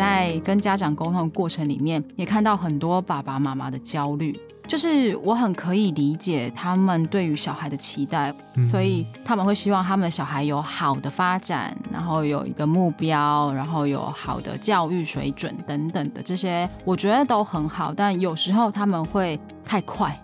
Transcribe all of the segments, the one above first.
在跟家长沟通的过程里面，也看到很多爸爸妈妈的焦虑。就是我很可以理解他们对于小孩的期待，所以他们会希望他们的小孩有好的发展，然后有一个目标，然后有好的教育水准等等的这些，我觉得都很好。但有时候他们会太快，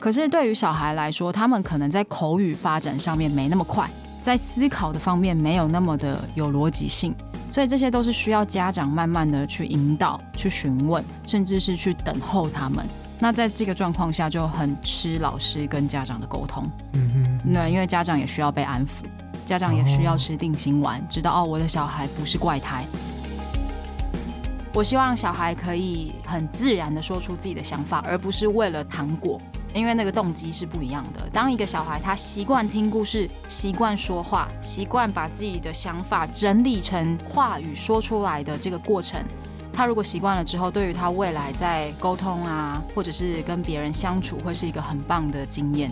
可是对于小孩来说，他们可能在口语发展上面没那么快，在思考的方面没有那么的有逻辑性，所以这些都是需要家长慢慢的去引导、去询问，甚至是去等候他们。那在这个状况下就很吃老师跟家长的沟通，嗯哼，那因为家长也需要被安抚，家长也需要吃定心丸，知道哦，我的小孩不是怪胎。我希望小孩可以很自然的说出自己的想法，而不是为了糖果，因为那个动机是不一样的。当一个小孩他习惯听故事，习惯说话，习惯把自己的想法整理成话语说出来的这个过程。他如果习惯了之后，对于他未来在沟通啊，或者是跟别人相处，会是一个很棒的经验。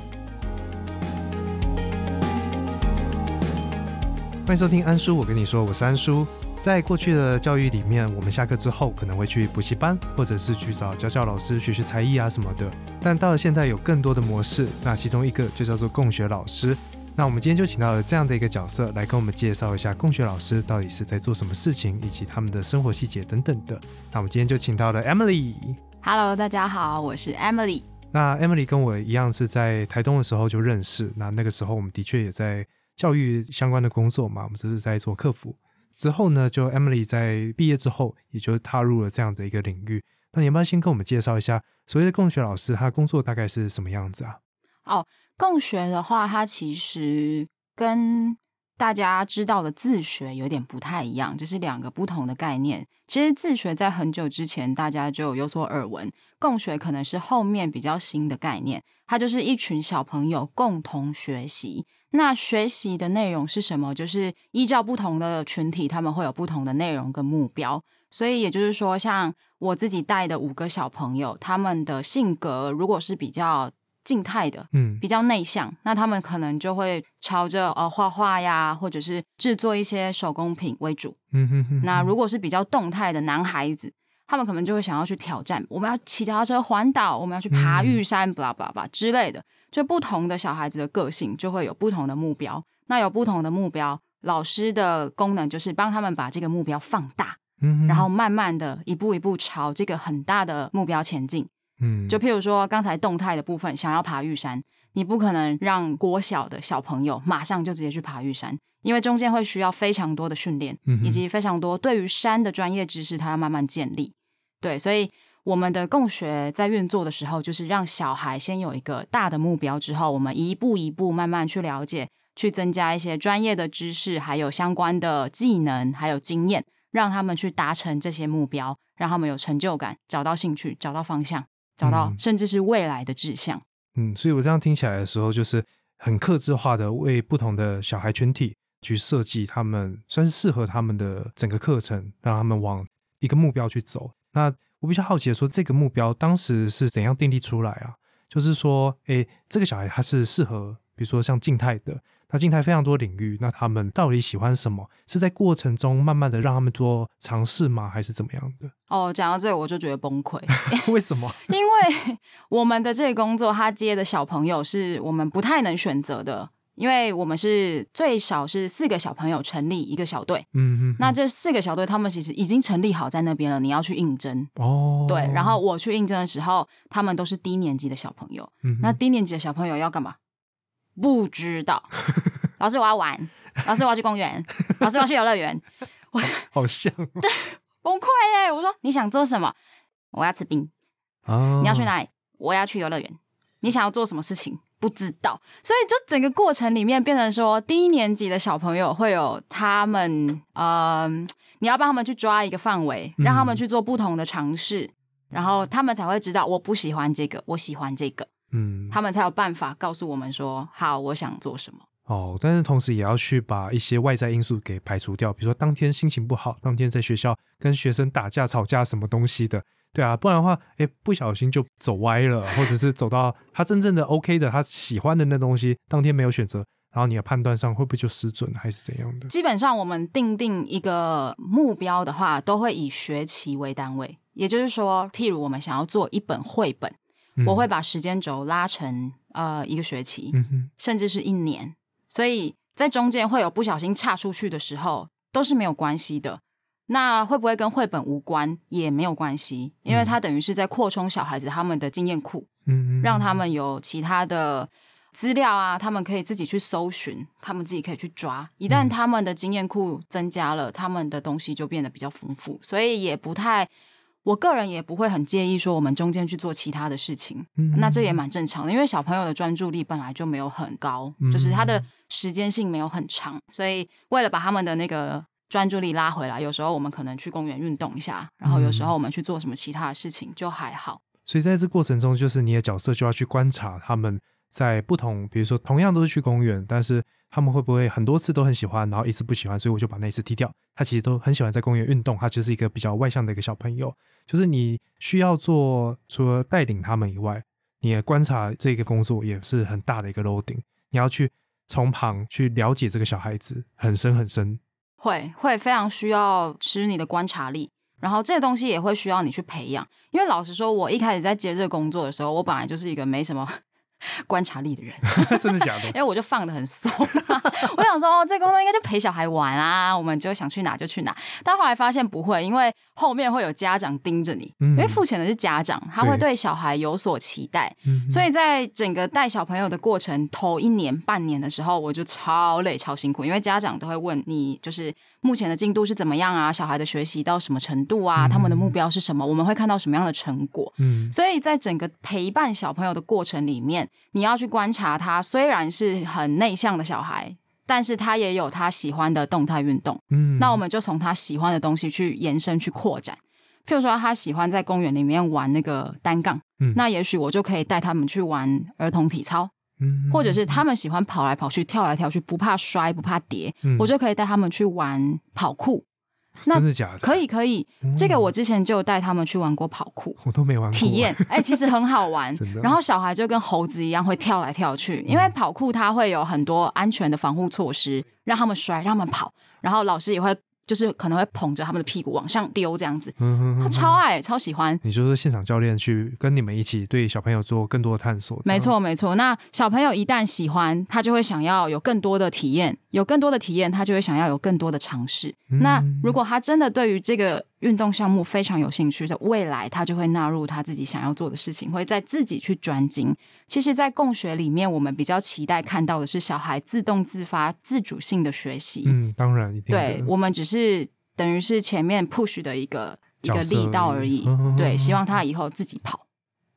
欢迎收听安叔，我跟你说，我是安叔。在过去的教育里面，我们下课之后可能会去补习班，或者是去找教教老师学学才艺啊什么的。但到了现在，有更多的模式，那其中一个就叫做共学老师。那我们今天就请到了这样的一个角色来跟我们介绍一下共学老师到底是在做什么事情，以及他们的生活细节等等的。那我们今天就请到了 Emily。Hello，大家好，我是 Emily。那 Emily 跟我一样是在台东的时候就认识，那那个时候我们的确也在教育相关的工作嘛，我们只是在做客服。之后呢，就 Emily 在毕业之后，也就踏入了这样的一个领域。那你要不要先跟我们介绍一下所谓的共学老师，他工作大概是什么样子啊？哦。共学的话，它其实跟大家知道的自学有点不太一样，就是两个不同的概念。其实自学在很久之前大家就有所耳闻，共学可能是后面比较新的概念。它就是一群小朋友共同学习，那学习的内容是什么？就是依照不同的群体，他们会有不同的内容跟目标。所以也就是说，像我自己带的五个小朋友，他们的性格如果是比较。静态的，嗯，比较内向，那他们可能就会朝着呃画画呀，或者是制作一些手工品为主。嗯哼哼。那如果是比较动态的男孩子，他们可能就会想要去挑战，我们要骑脚踏车环岛，我们要去爬玉山，巴拉巴拉巴拉之类的。就不同的小孩子的个性，就会有不同的目标。那有不同的目标，老师的功能就是帮他们把这个目标放大，嗯，然后慢慢的一步一步朝这个很大的目标前进。嗯，就譬如说刚才动态的部分，想要爬玉山，你不可能让国小的小朋友马上就直接去爬玉山，因为中间会需要非常多的训练，以及非常多对于山的专业知识，他要慢慢建立。对，所以我们的共学在运作的时候，就是让小孩先有一个大的目标，之后我们一步一步慢慢去了解，去增加一些专业的知识，还有相关的技能，还有经验，让他们去达成这些目标，让他们有成就感，找到兴趣，找到方向。找到甚至是未来的志向。嗯，所以我这样听起来的时候，就是很克制化的为不同的小孩群体去设计他们算是适合他们的整个课程，让他们往一个目标去走。那我比较好奇的说，这个目标当时是怎样定立出来啊？就是说，诶，这个小孩他是适合，比如说像静态的。他静态非常多领域，那他们到底喜欢什么？是在过程中慢慢的让他们做尝试吗？还是怎么样的？哦，讲到这个我就觉得崩溃。为什么？因为我们的这个工作，他接的小朋友是我们不太能选择的，因为我们是最少是四个小朋友成立一个小队。嗯嗯。那这四个小队，他们其实已经成立好在那边了，你要去应征。哦。对，然后我去应征的时候，他们都是低年级的小朋友。嗯。那低年级的小朋友要干嘛？不知道，老师我要玩，老师我要去公园，老师我要去游乐园，我 好像对崩溃耶！我说你想做什么？我要吃冰。哦，你要去哪里？我要去游乐园。你想要做什么事情？不知道。所以就整个过程里面变成说，低年级的小朋友会有他们，嗯，你要帮他们去抓一个范围，让他们去做不同的尝试，然后他们才会知道我不喜欢这个，我喜欢这个。嗯，他们才有办法告诉我们说，好，我想做什么。哦，但是同时也要去把一些外在因素给排除掉，比如说当天心情不好，当天在学校跟学生打架吵架什么东西的，对啊，不然的话，哎，不小心就走歪了，或者是走到他真正的 OK 的他喜欢的那东西，当天没有选择，然后你的判断上会不会就失准了，还是怎样的？基本上我们定定一个目标的话，都会以学期为单位，也就是说，譬如我们想要做一本绘本，嗯我会把时间轴拉成呃一个学期，甚至是一年，所以在中间会有不小心岔出去的时候，都是没有关系的。那会不会跟绘本无关也没有关系，因为它等于是在扩充小孩子他们的经验库，嗯，让他们有其他的资料啊，他们可以自己去搜寻，他们自己可以去抓。一旦嗯他们的经验库增加了，他们的东西就变得比较丰富，所以也不太，我个人也不会很介意说我们中间去做其他的事情。嗯那这也蛮正常的，因为小朋友的专注力本来就没有很高，嗯就是他的时间性没有很长，所以为了把他们的那个专注力拉回来，有时候我们可能去公园运动一下，然后有时候我们去做什么其他的事情就还好。所以在这过程中，就是你的角色就要去观察他们在不同，比如说同样都是去公园，但是他们会不会很多次都很喜欢，然后一次不喜欢，所以我就把那一次踢掉。他其实都很喜欢在公园运动，他就是一个比较外向的一个小朋友。就是你需要做除了带领他们以外，你的观察这个工作也是很大的一个 loading，你要去从旁去了解这个小孩子很深很深。会会非常需要吃你的观察力，然后这个东西也会需要你去培养。因为老实说，我一开始在接这个工作的时候，我本来就是一个没什么 观察力的人，真的假的 因？为我就放的很松、我想说，哦，这个工作应该就陪小孩玩啊，我们就想去哪就去哪。但后来发现不会，因为后面会有家长盯着你，嗯因为付钱的是家长，他会对对小孩有所期待。嗯所以在整个带小朋友的过程，头一年半年的时候，我就超累超辛苦，因为家长都会问你，就是目前的进度是怎么样啊，小孩的学习到什么程度啊，嗯他们的目标是什么，我们会看到什么样的成果。嗯所以在整个陪伴小朋友的过程里面，你要去观察他，虽然是很内向的小孩，但是他也有他喜欢的动态运动。嗯那我们就从他喜欢的东西去延伸去扩展。譬如说，他喜欢在公园里面玩那个单杠，嗯那也许我就可以带他们去玩儿童体操，嗯或者是他们喜欢跑来跑去、跳来跳去，不怕摔、不怕跌，嗯我就可以带他们去玩跑酷。那真的假的？可以，可以，嗯这个我之前就有带他们去玩过跑酷。我都没玩过体验，哎、其实很好玩。然后小孩就跟猴子一样会跳来跳去，因为跑酷它会有很多安全的防护措施，让他们摔，让他们跑。然后老师也会就是可能会捧着他们的屁股往上丢这样子，嗯，他超爱，超喜欢。你就是现场教练去跟你们一起对小朋友做更多的探索。没错，没错。那小朋友一旦喜欢，他就会想要有更多的体验，有更多的体验，他就会想要有更多的尝试。嗯那如果他真的对于这个运动项目非常有兴趣的，未来他就会纳入他自己想要做的事情，会再自己去专精。其实，在共学里面，我们比较期待看到的是小孩自动自发、自主性的学习。嗯，当然一定的对我们只是等于是前面 push 的一个一个力道而已。而已嗯对，希望他以后自己跑。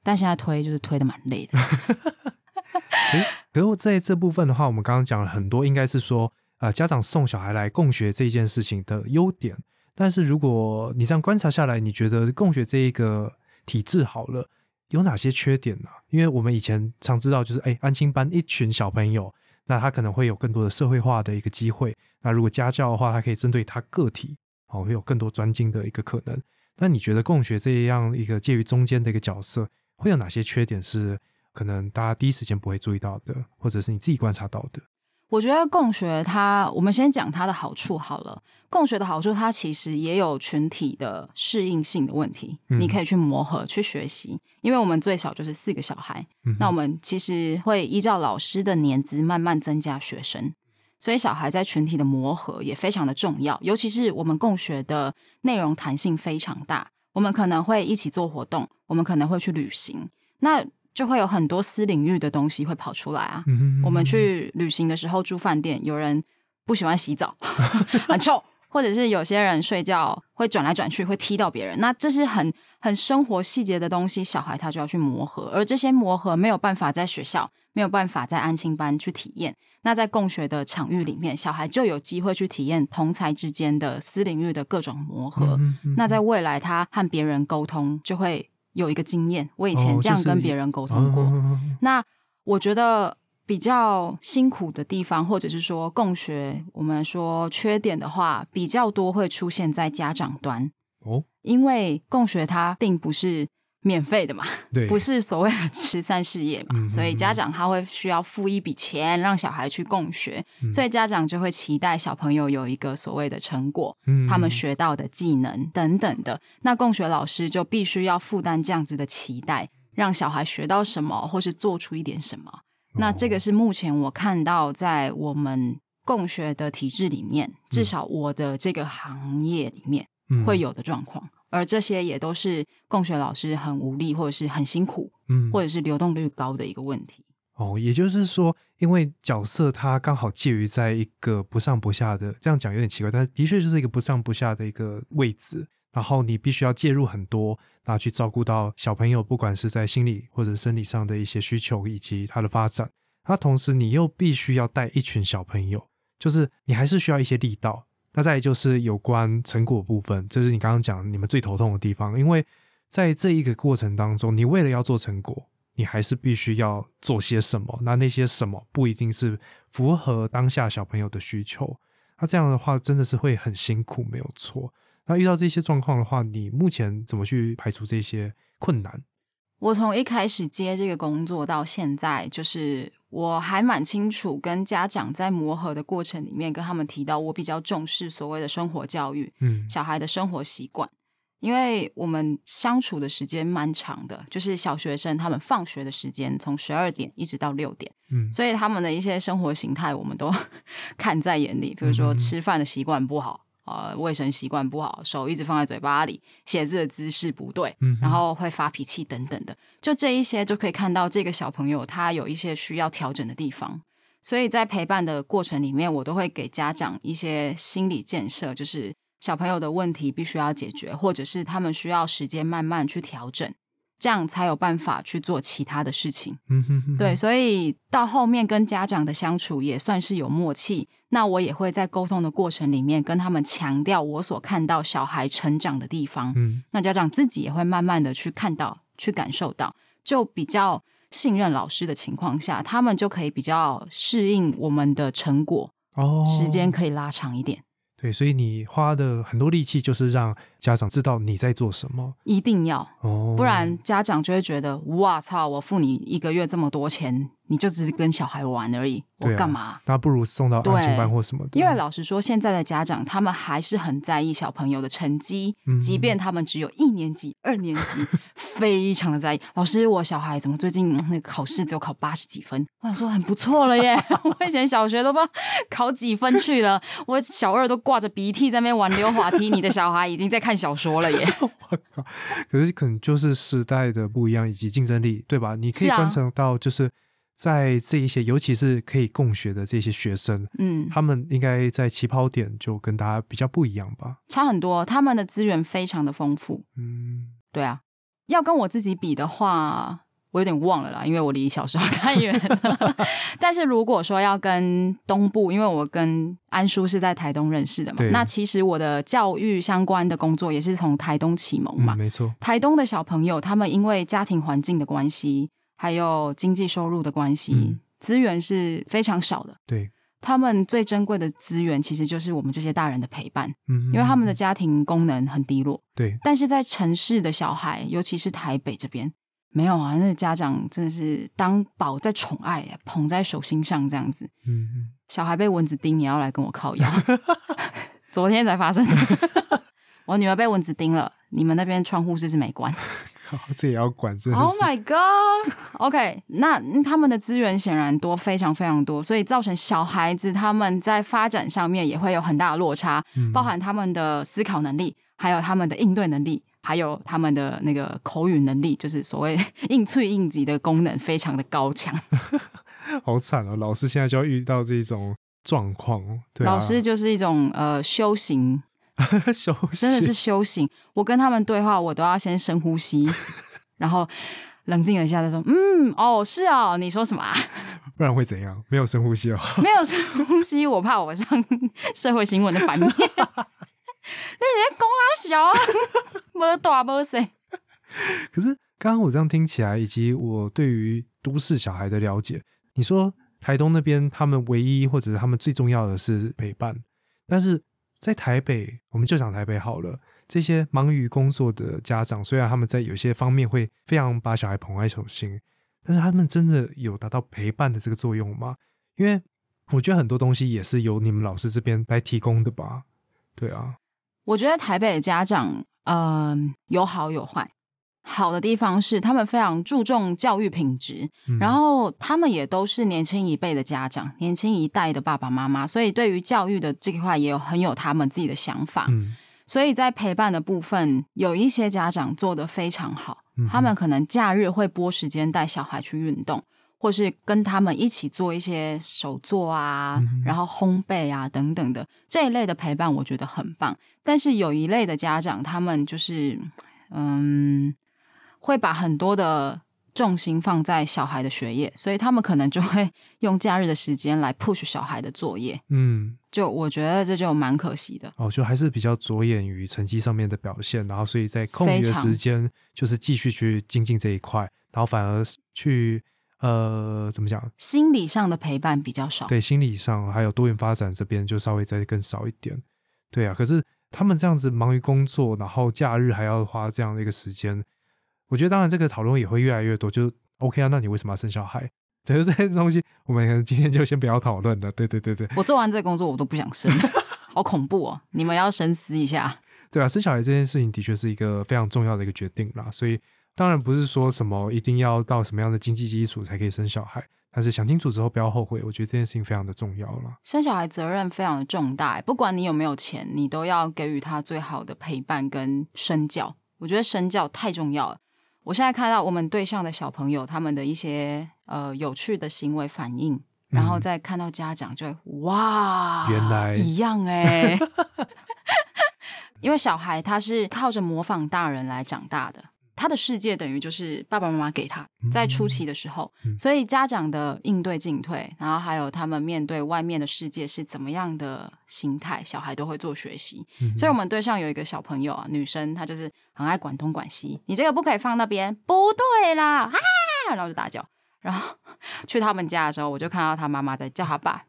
但现在推就是推的蛮累的。诶可是在这部分的话，我们刚刚讲了很多，应该是说，呃，家长送小孩来共学这一件事情的优点。但是如果你这样观察下来，你觉得共学这一个体制好了，有哪些缺点呢、因为我们以前常知道，就是哎，安亲班一群小朋友，那他可能会有更多的社会化的一个机会。那如果家教的话，他可以针对他个体，哦，会有更多专精的一个可能。那你觉得共学这样一个介于中间的一个角色，会有哪些缺点是可能大家第一时间不会注意到的，或者是你自己观察到的？我觉得共学它，我们先讲它的好处好了。共学的好处，它其实也有群体的适应性的问题，嗯你可以去磨合、去学习。因为我们最小就是四个小孩，嗯那我们其实会依照老师的年资慢慢增加学生，所以小孩在群体的磨合也非常的重要。尤其是我们共学的内容弹性非常大，我们可能会一起做活动，我们可能会去旅行，那就会有很多私领域的东西会跑出来啊。嗯我们去旅行的时候住饭店，有人不喜欢洗澡，很臭，或者是有些人睡觉会转来转去，会踢到别人。那这是很很生活细节的东西，小孩他就要去磨合，而这些磨合没有办法在学校，没有办法在安亲班去体验。那在共学的场域里面，小孩就有机会去体验同才之间的私领域的各种磨合。那在未来，他和别人沟通就会有一个经验。我以前这样跟别人沟通过。嗯那我觉得比较辛苦的地方，或者是说共学，我们说缺点的话，比较多会出现在家长端，哦，因为共学它并不是免费的嘛，对，不是所谓的慈善事业嘛，嗯所以家长他会需要付一笔钱让小孩去共学，嗯。所以家长就会期待小朋友有一个所谓的成果，嗯。他们学到的技能等等的，那共学老师就必须要负担这样子的期待，让小孩学到什么，或是做出一点什么。那这个是目前我看到在我们共学的体制里面，至少我的这个行业里面嗯。会有的状况。而这些也都是供学老师很无力，或者是很辛苦，嗯或者是流动率高的一个问题。哦，也就是说，因为角色他刚好介于在一个不上不下的，这样讲有点奇怪，但是的确就是一个不上不下的一个位置。然后你必须要介入很多，然后去照顾到小朋友，不管是在心理或者生理上的一些需求以及他的发展。那同时你又必须要带一群小朋友，就是你还是需要一些力道。那再就是有关成果部分，这是你刚刚讲你们最头痛的地方，因为在这一个过程当中，你为了要做成果，你还是必须要做些什么。那那些什么不一定是符合当下小朋友的需求。那这样的话，真的是会很辛苦，没有错。那遇到这些状况的话，你目前怎么去排除这些困难？我从一开始接这个工作到现在，就是我还蛮清楚，跟家长在磨合的过程里面，跟他们提到，我比较重视所谓的生活教育，嗯。小孩的生活习惯，因为我们相处的时间蛮长的，就是小学生他们放学的时间从十二点一直到六点，嗯。所以他们的一些生活形态我们都 看在眼里，比如说嗯吃饭的习惯不好。呃，卫生习惯不好，手一直放在嘴巴里，写字的姿势不对，嗯然后会发脾气等等的，就这一些就可以看到这个小朋友他有一些需要调整的地方。所以在陪伴的过程里面，我都会给家长一些心理建设，就是小朋友的问题必须要解决，或者是他们需要时间慢慢去调整，这样才有办法去做其他的事情。嗯哼哼，对，所以到后面跟家长的相处也算是有默契。那我也会在沟通的过程里面跟他们强调我所看到小孩成长的地方。嗯那家长自己也会慢慢的去看到、去感受到，就比较信任老师的情况下，他们就可以比较适应我们的成果，哦，时间可以拉长一点。对，所以你花的很多力气就是让家长知道你在做什么一定要，哦，不然家长就会觉得，哇操，我付你一个月这么多钱，你就只是跟小孩玩而已，我干嘛？那不如送到安亲班或什么的，因为老实说，现在的家长他们还是很在意小朋友的成绩，嗯即便他们只有一年级、二年级，非常的在意。老师，我小孩怎么最近嗯那个考试只有考八十几分？我想说很不错了耶！我以前小学都不知道考几分去了，我小二都挂着鼻涕在那边玩溜滑梯，你的小孩已经在看小说了耶！我靠，可是可能就是时代的不一样，以及竞争力，对吧？你可以观察到，就是在这一些，尤其是可以共学的这些学生，嗯，他们应该在起跑点就跟大家比较不一样吧？差很多，他们的资源非常的丰富。嗯，对啊，要跟我自己比的话，我有点忘了啦，因为我离小时候 太远了。但是如果说要跟东部，因为我跟安叔是在台东认识的嘛，那其实我的教育相关的工作也是从台东启蒙嘛。嗯，没错，台东的小朋友，他们因为家庭环境的关系，还有经济收入的关系，嗯资源是非常少的。对，他们最珍贵的资源，其实就是我们这些大人的陪伴，嗯，因为他们的家庭功能很低落。对，但是在城市的小孩，尤其是台北这边，没有啊，那家长真的是当宝在宠爱，捧在手心上这样子。嗯嗯，小孩被蚊子叮也要来跟我靠腰，昨天才发生。我女儿被蚊子叮了，你们那边窗户是不是没关靠，这也要管，真的？Oh my god！OK，、那嗯他们的资源显然多，非常非常多，所以造成小孩子他们在发展上面也会有很大的落差。嗯包含他们的思考能力，还有他们的应对能力，还有他们的那个口语能力，就是所谓 应脆应急的功能非常的高强。好惨哦，老师现在就要遇到这种状况，对啊，老师就是一种呃修行，休息真的是修行。我跟他们对话，我都要先深呼吸，然后冷静了一下再说，嗯，哦，是哦，你说什么啊？不然会怎样？没有深呼吸哦。没有深呼吸，我怕我上社会新闻的版面。你在公阿小啊，没大没谁。可是刚刚我这样听起来，以及我对于都市小孩的了解，你说台东那边他们唯一或者是他们最重要的是陪伴，但是在台北，我们就讲台北好了，这些忙于工作的家长，虽然他们在有些方面会非常把小孩捧在手心，但是他们真的有达到陪伴的这个作用吗？因为我觉得很多东西也是由你们老师这边来提供的吧。对啊，我觉得台北的家长，嗯、有好有坏。好的地方是他们非常注重教育品质，嗯然后他们也都是年轻一辈的家长，年轻一代的爸爸妈妈，所以对于教育的这一块也有很有他们自己的想法。嗯所以在陪伴的部分，有一些家长做得非常好，嗯他们可能假日会拨时间带小孩去运动，或是跟他们一起做一些手作啊，嗯然后烘焙啊等等的这一类的陪伴，我觉得很棒。但是有一类的家长，他们就是嗯，会把很多的重心放在小孩的学业，所以他们可能就会 用假日的时间来 push 小孩的作业。嗯，就我觉得这就蛮可惜的。哦，就还是比较着眼于成绩上面的表现，然后所以在空余的时间就是继续去精进这一块，然后反而去呃怎么讲？心理上的陪伴比较少。对，心理上还有多元发展这边就稍微再更少一点。对啊，可是他们这样子忙于工作，然后假日还要花这样的一个时间，我觉得当然这个讨论也会越来越多。就 OK 啊，那你为什么要生小孩？对，这些东西我们可能今天就先不要讨论了。对对对对，我做完这个工作，我都不想生，好恐怖哦！你们要深思一下。对啊，生小孩这件事情的确是一个非常重要的一个决定啦。所以当然不是说什么一定要到什么样的经济基础才可以生小孩，但是想清楚之后不要后悔，我觉得这件事情非常的重要了。生小孩责任非常的重大，不管你有没有钱，你都要给予他最好的陪伴跟身教。我觉得身教太重要了。我现在看到我们对象的小朋友他们的一些呃有趣的行为反应，然后嗯。再看到家长就会哇，原来一样哎、因为小孩他是靠着模仿大人来长大的，他的世界等于就是爸爸妈妈给他在初期的时候，嗯所以家长的应对进退，然后还有他们面对外面的世界是怎么样的心态，小孩都会做学习。嗯所以我们对上有一个小朋友啊，女生，她就是很爱管东管西，你这个不可以放那边，不对啦啊，然后就大叫。然后 去他们家的时候，我就看到他妈妈在叫他爸？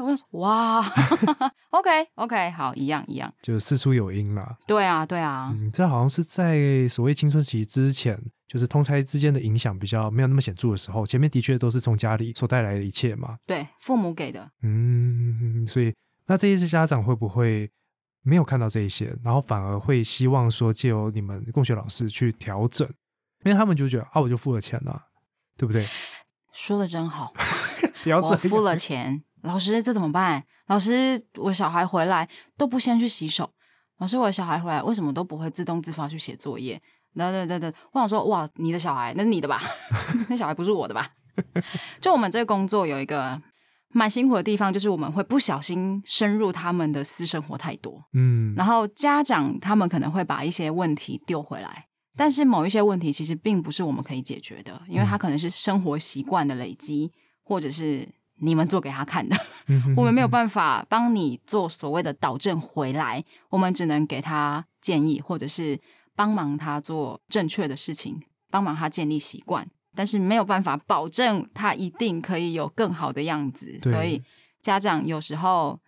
我就说哇，OK OK，好，一样一样，就事出有因啦。对啊对啊，嗯，这好像是在所谓青春期之前，就是通才之间的影响比较没有那么显著的时候，前面的确都是从家里所带来的一切嘛。对，父母给的，嗯，所以那这一次家长会不会没有看到这一些，然后反而会希望说借由你们共学老师去调整，因为他们就觉得啊，我就付了钱了、对不对？说的真好。不要这样我付了钱，老师这怎么办？老师，我小孩回来都不先去洗手。老师，我小孩回来为什么都不会自动自发去写作业？等等等等，我想说，哇，你的小孩那是你的吧？那小孩不是我的吧？就我们这个工作有一个蛮辛苦的地方，就是我们会不小心深入他们的私生活太多，嗯，然后家长他们可能会把一些问题丢回来，但是某一些问题其实并不是我们可以解决的，因为它可能是生活习惯的累积，或者是你们做给他看的，嗯 我们没有办法帮你做所谓的导正回来，我们只能给他建议，或者是帮忙他做正确的事情，帮忙他建立习惯，但是没有办法保证他一定可以有更好的样子，所以家长有时候。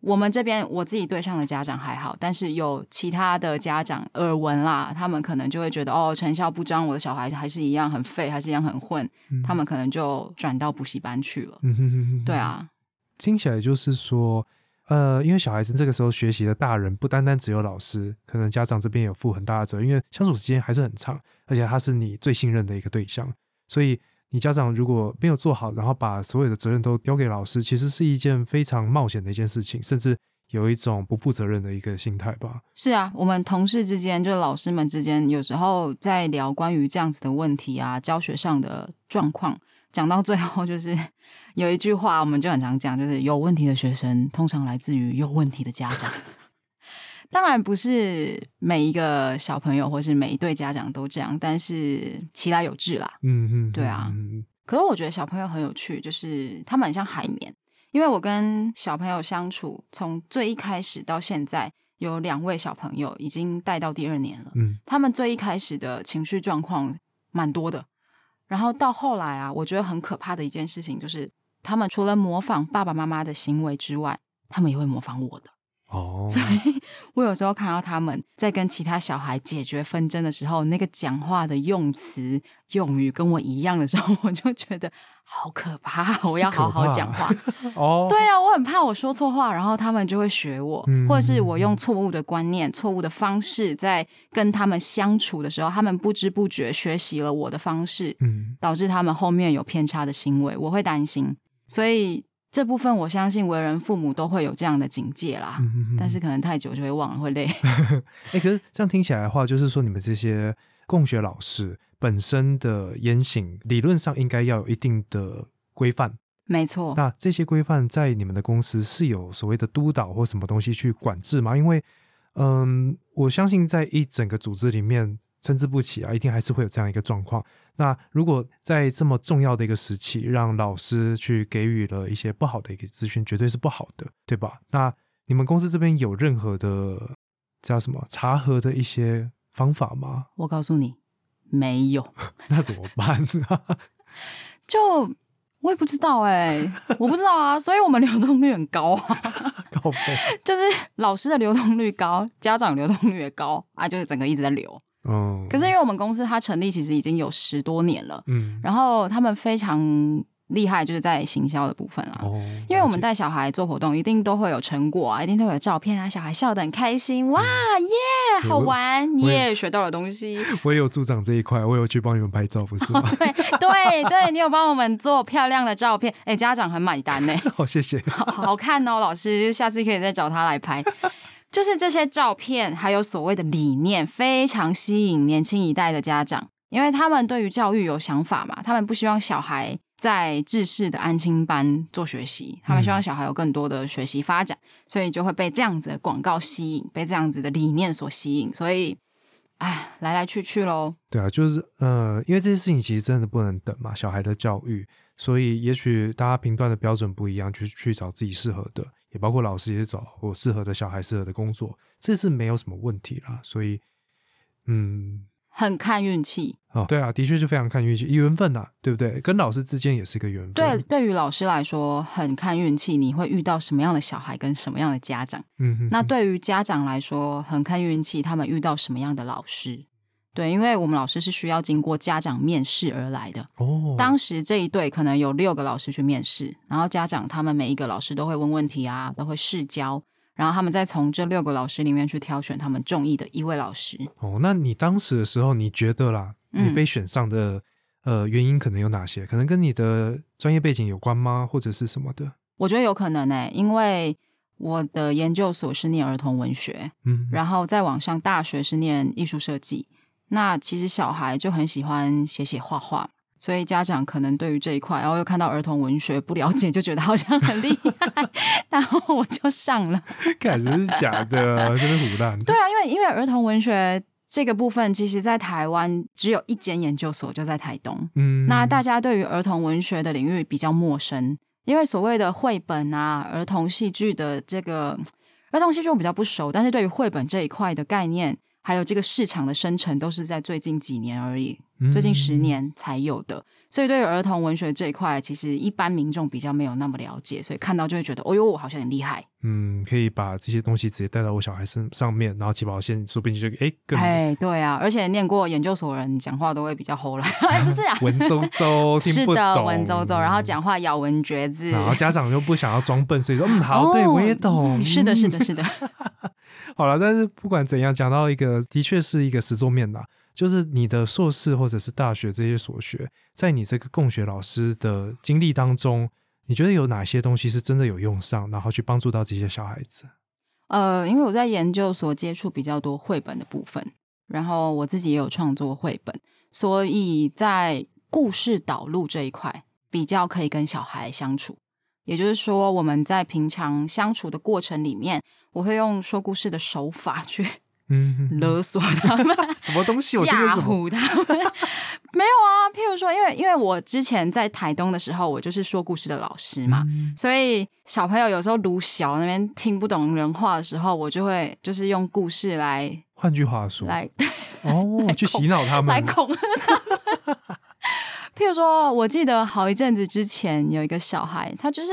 我们这边我自己对象的家长还好，但是有其他的家长耳闻啦，他们可能就会觉得哦，成效不彰，我的小孩还是一样很废，还是一样很混，嗯他们可能就转到补习班去了。嗯哼哼哼对，啊，听起来就是说，呃，因为小孩子这个时候学习的大人不单单只有老师，可能家长这边有负很大的责任，因为相处时间还是很长，而且他是你最信任的一个对象，所以你家长如果没有做好，然后把所有的责任都丢给老师，其实是一件非常冒险的一件事情，甚至有一种不负责任的一个心态吧。是啊，我们同事之间，就是老师们之间，有时候在聊关于这样子的问题啊，教学上的状况，讲到最后，就是有一句话，我们就很常讲，就是有问题的学生通常来自于有问题的家长。当然不是每一个小朋友或是每一对家长都这样，但是其来有志啦。嗯嗯，对啊嗯可是我觉得小朋友很有趣，就是他们很像海绵，因为我跟小朋友相处，从最一开始到现在，有两位小朋友已经带到第二年了。嗯他们最一开始的情绪状况蛮多的，然后到后来啊，我觉得很可怕的一件事情就是，他们除了模仿爸爸妈妈的行为之外，他们也会模仿我的。哦，所以我有时候看到他们在跟其他小孩解决纷争的时候，那个讲话的用词用语跟我一样的时候，我就觉得好可怕，我要好好讲话。哦，对啊，我很怕我说错话，然后他们就会学我，嗯或者是我用错误的观念、错误的方式在跟他们相处的时候，他们不知不觉学习了我的方式，嗯，导致他们后面有偏差的行为，我会担心。所以这部分我相信为人父母都会有这样的警戒啦，但是可能太久就会忘了，会累。哎、可是这样听起来的话，就是说你们这些共学老师本身的言行，理论上应该要有一定的规范。没错，那这些规范在你们的公司是有所谓的督导或什么东西去管制吗？因为，嗯，我相信在一整个组织里面参差不齐啊，一定还是会有这样一个状况。那如果在这么重要的一个时期，让老师去给予了一些不好的一个资讯，绝对是不好的，对吧？那你们公司这边有任何的叫什么查核的一些方法吗？我告诉你，没有，那怎么办呢？就我也不知道哎、我不知道啊，所以我们流动率很高啊，就是老师的流动率高，家长流动率也高啊，就是整个一直在流。嗯，可是因为我们公司它成立其实已经有十多年了，嗯，然后他们非常厉害，就是在行销的部分啊。哦，因为我们带小孩做活动，一定都会有成果啊，一定都会有照片啊，小孩笑得很开心，哇耶，好玩嗯我也耶，学到了东西。我也有助长这一块，我有去帮你们拍照，不是吗？对对对，你有帮我们做漂亮的照片，哎，家长很买单呢，好，谢谢。好好看哦，老师，下次可以再找他来拍。就是这些照片，还有所谓的理念，非常吸引年轻一代的家长，因为他们对于教育有想法嘛，他们不希望小孩在制式的安亲班做学习，他们希望小孩有更多的学习发展，所以就会被这样子的广告吸引，被这样子的理念所吸引，所以，哎，来来去去喽。对啊，就是呃，因为这些事情其实真的不能等嘛，小孩的教育，所以也许大家评断的标准不一样，去去找自己适合的，也包括老师也找我适合的小孩适合的工作，这是没有什么问题啦。所以，嗯，很看运气，哦，对啊，的确是非常看运气、缘分呐、对不对？跟老师之间也是一个缘分。对，，对于老师来说，很看运气，你会遇到什么样的小孩跟什么样的家长。嗯哼，那对于家长来说，很看运气，他们遇到什么样的老师。对，因为我们老师是需要经过家长面试而来的。哦，当时这一队可能有六个老师去面试，然后家长他们每一个老师都会问问题啊，都会试教，然后他们再从这六个老师里面去挑选他们中意的一位老师。哦，那你当时的时候，你觉得啦，嗯你被选上的、呃原因可能有哪些？可能跟你的专业背景有关吗？或者是什么的？我觉得有可能呢、因为我的研究所是念儿童文学，嗯，然后再往上大学是念艺术设计。那其实小孩就很喜欢写写画画，所以家长可能对于这一块，然后又看到儿童文学不了解，就觉得好像很厉害，然后我就上了。感觉是假的，真是胡乱。对啊，因为因为儿童文学这个部分，其实在台湾只有一间研究所，就在台东。嗯，那大家对于儿童文学的领域比较陌生，因为所谓的绘本啊、儿童戏剧的这个儿童戏剧我比较不熟，但是对于绘本这一块的概念，还有这个市场的生成，都是在最近几年而已，最近十年才有的。所以对于儿童文学这一块，其实一般民众比较没有那么了解，所以看到就会觉得，哦哟，好像很厉害。嗯，可以把这些东西直接带到我小孩身上面，然后起跑线说不定就哎更哎，对啊，而且念过研究所的人讲话都会比较齁了，哎，不是啊，文绉绉，是的，文绉绉，然后讲话咬文嚼字，然后家长又不想要装笨，所以说嗯好，对我也懂，嗯是的，是嗯的，是的，好了，但是不管怎样，讲到一个的确是一个实作面啦，就是你的硕士或者是大学这些所学，在你这个共学老师的经历当中，你觉得有哪些东西是真的有用上，然后去帮助到这些小孩子？呃，因为我在研究所接触比较多绘本的部分，然后我自己也有创作绘本，所以在故事导入这一块比较可以跟小孩相处。也就是说，我们在平常相处的过程里面，我会用说故事的手法去嗯，勒索他们，什么东西？吓？唬他们。没有啊，譬如说，因为因为我之前在台东的时候，我就是说故事的老师嘛，嗯所以小朋友有时候读小那边听不懂人话的时候，我就会就是用故事来换句话说，来 哦，去洗脑他们来，恐吓他们。譬如说，我记得好一阵子之前有一个小孩，他就是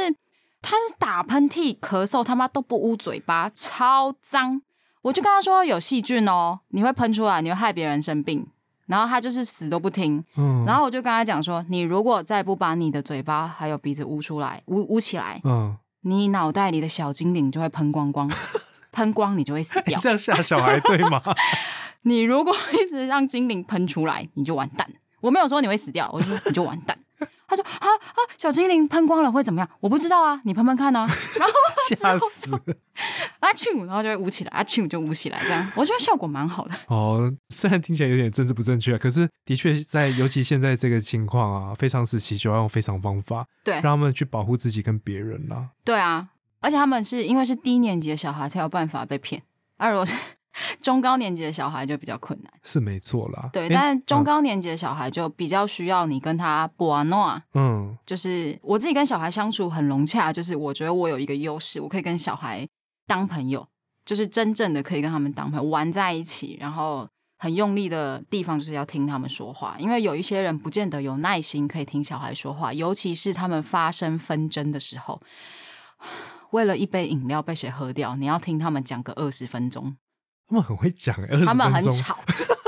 他是打喷嚏、咳嗽，他妈都不捂嘴巴，超脏。我就跟他说有细菌哦，你会喷出来，你会害别人生病。然后他就是死都不听。嗯，然后我就跟他讲说，你如果再不把你的嘴巴还有鼻子捂出来、捂捂起来，嗯，你脑袋里的小精灵就会喷光光，喷光你就会死掉。这样吓小孩对吗？你如果一直让精灵喷出来，你就完蛋。我没有说你会死掉，我就说 你就完蛋。他说啊啊，小精灵喷光了会怎么样？我不知道啊，你喷喷看啊。然后吓死了！啊啾，然后就会捂起来，啊啾就捂起来，这样我觉得效果蛮好的。哦，虽然听起来有点政治不正确，可是的确在，尤其现在这个情况啊，非常时期就要用非常方法，对让他们去保护自己跟别人啦。对啊，而且他们是因为是低年级的小孩才有办法被骗，而、如果是 中高年级的小孩就比较困难。是没错啦。对，诶但是中高年级的小孩就比较需要你跟他博诺。嗯就是我自己跟小孩相处很融洽，就是我觉得我有一个优势，我可以跟小孩当朋友，就是真正的可以跟他们当朋友，玩在一起，然后很用力的地方就是要听他们说话，因为有一些人不见得有耐心可以听小孩说话，尤其是他们发生纷争的时候，为了一杯饮料被谁喝掉，你要听他们讲个二十分钟，他们很会讲、他们很。吵，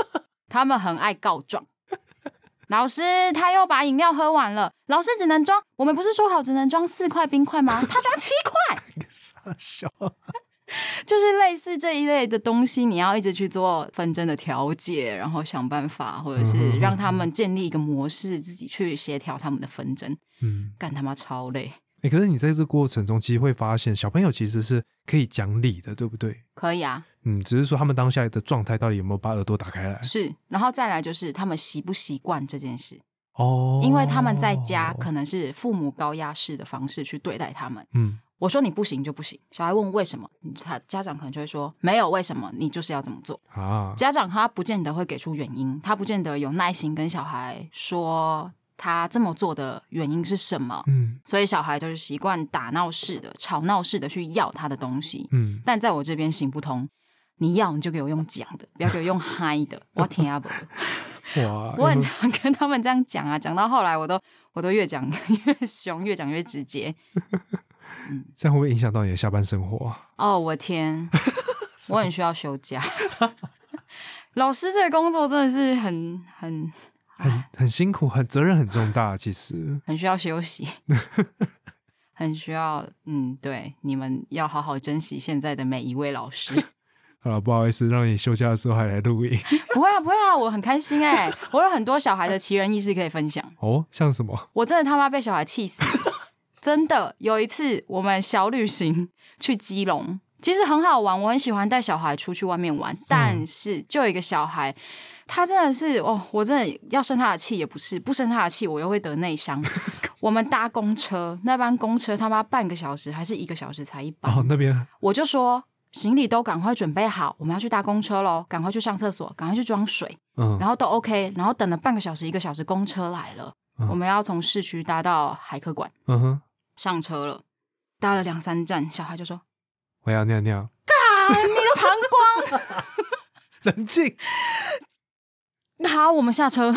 他们很爱告状。老师，他又把饮料喝完了。老师只能装，我们不是说好只能装四块冰块吗？他装七块，傻笑，就是类似这一类的东西，你要一直去做纷争的调解，然后想办法，或者是让他们建立一个模式，自己去协调他们的纷争。嗯，干他妈超累，哎、可是你在这个过程中，其实会发现小朋友其实是可以讲理的，对不对？可以啊，嗯，只是说他们当下的状态到底有没有把耳朵打开来？是。然后再来就是他们习不习惯这件事，哦，因为他们在家可能是父母高压式的方式去对待他们。嗯我说你不行就不行，小孩问为什么，他家长可能就会说没有为什么，你就是要这么做。啊，家长他不见得会给出原因，他不见得有耐心跟小孩说他这么做的原因是什么，嗯所以小孩就是习惯打闹式的、吵闹式的去要他的东西。嗯，但在我这边行不通，你要你就给我用讲的，不要给我用嗨的，我听不懂。哇，我很嗯常跟他们这样讲啊，讲到后来我都我都越讲越凶，越讲越直接。这样会不会影响到你的下班生活啊？哦，我天，我很需要休假。老师这个工作真的是很很很很辛苦，很责任很重大，其实。很需要休息，很需要嗯，对，你们要好好珍惜现在的每一位老师。好了，不好意思，让你休假的时候还来录音 不会啊，不会啊，我很开心哎、我有很多小孩的奇人异事可以分享。哦，像什么？我真的他妈被小孩气死，真的。有一次我们小旅行去基隆，其实很好玩，我很喜欢带小孩出去外面玩，但是就有一个小孩。他真的是哦，我真的要生他的气也不是，不生他的气我又会得内伤。我们搭公车，那班公车他妈半个小时还是一个小时才一班，哦，那边我就说行李都赶快准备好，我们要去搭公车喽，赶快去上厕所，赶快去装水，嗯，然后都 OK，然后等了半个小时一个小时，公车来了，嗯我们要从市区搭到海科馆，嗯哼，上车了，搭了两三站，小孩就说我要尿尿，干，你的膀胱。冷静。好，我们下车。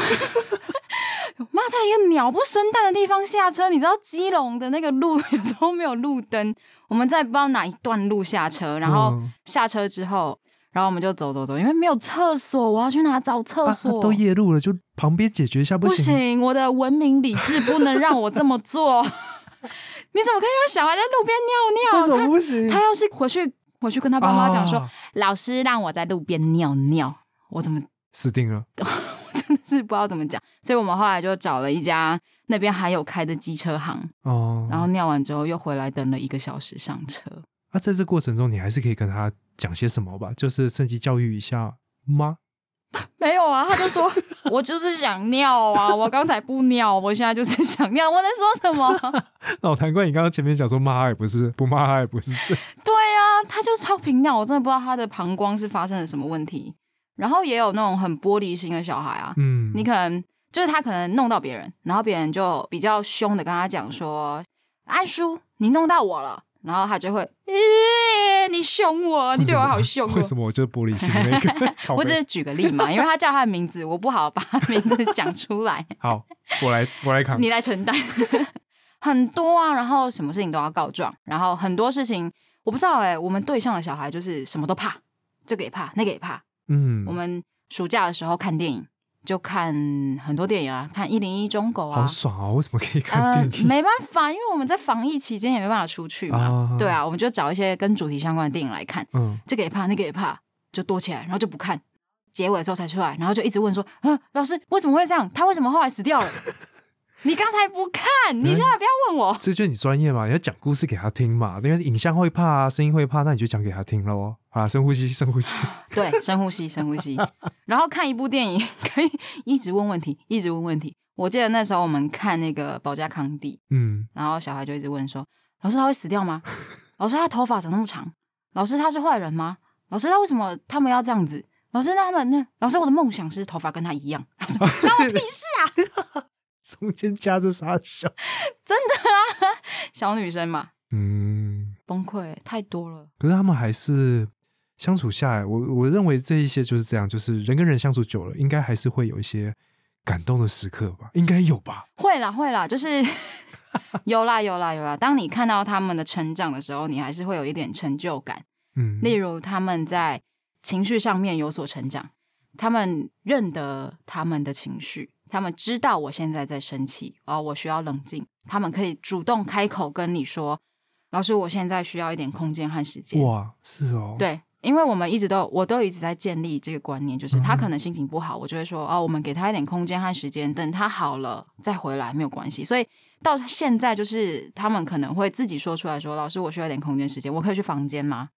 妈，在一个鸟不生蛋的地方下车，你知道基隆的那个路 有时候没有路灯，我们在不知道哪一段路下车，然后嗯下车之后，然后我们就走走走，因为没有厕所，我要去哪找厕啊所？啊都夜路了，就旁边解决一下不行？不行，我的文明理智不能让我这么做。你怎么可以让小孩在路边尿为什么尿？不行？他他要是回去回去跟他爸妈讲说，啊老师让我在路边尿尿，我怎么死定了。真的是不知道怎么讲，所以我们后来就找了一家那边还有开的机车行，哦，然后尿完之后又回来等了一个小时上车。那、在这过程中，你还是可以跟他讲些什么吧，就是趁机教育一下吗？没有啊，他就说 我就是想尿啊，我刚才不尿，我现在就是想尿，我能说什么？那我难怪你刚刚前面讲说骂他也不是，不骂他也不是。对啊，他就超频尿，我真的不知道他的膀胱是发生了什么问题。然后也有那种很玻璃心的小孩啊，嗯，你可能就是他可能弄到别人，然后别人就比较凶的跟他讲说：“安叔，你弄到我了。”然后他就会，欸、你凶我，你对我好凶哦。为什么我就是玻璃心那个？我只是举个例嘛，因为他叫他的名字，我不好把他名字讲出来，好，我来我来扛。你来承担。很多啊，然后什么事情都要告状，然后很多事情我不知道哎、我们对象的小孩就是什么都怕，这个也怕，那个也怕。嗯，我们暑假的时候看电影，就看很多电影啊，看《一零一忠狗》啊好，爽啊！为什么可以看呃电，影？没办法，因为我们在防疫期间也没办法出去嘛。啊对啊，我们就找一些跟主题相关的电影来看，嗯，这个也怕，那个也怕，就躲起来，然后就不看。结尾的时候才出来，然后就一直问说：“啊，老师为什么会这样？他为什么后来死掉了？你刚才不看，你现在不要问我。这就是你专业嘛，你要讲故事给他听嘛，因为影像会怕啊，声音会怕，那你就讲给他听喽。好啦，深呼吸，深呼吸。对，深呼吸，深呼吸，然后看一部电影可以一直问问题，一直问问题。我记得那时候我们看那个《保加康帝》，嗯，然后小孩就一直问说：“老师他会死掉吗？老师他头发长那么长，老师他是坏人吗？老师他为什么他们要这样子？老师那他们那老师我的梦想是头发跟他一样。”老师关我屁事啊！中间夹着啥小？真的啊。小女生嘛，嗯，崩溃太多了。可是他们还是相处下来，我我认为这一些就是这样，就是人跟人相处久了，应该还是会有一些感动的时刻吧，应该有吧？会啦会啦，就是有啦有啦有啦。当你看到他们的成长的时候，你还是会有一点成就感。嗯，例如他们在情绪上面有所成长，他们认得他们的情绪，他们知道我现在在生气，哦，我需要冷静，他们可以主动开口跟你说：“老师，我现在需要一点空间和时间。”哇，是哦，，对，因为我们一直都，我都一直在建立这个观念，就是他嗯可能心情不好，我就会说哦，我们给他一点空间和时间，等他好了再回来没有关系。所以到现在，就是他们可能会自己说出来说，老师，我需要一点空间时间，我可以去房间吗？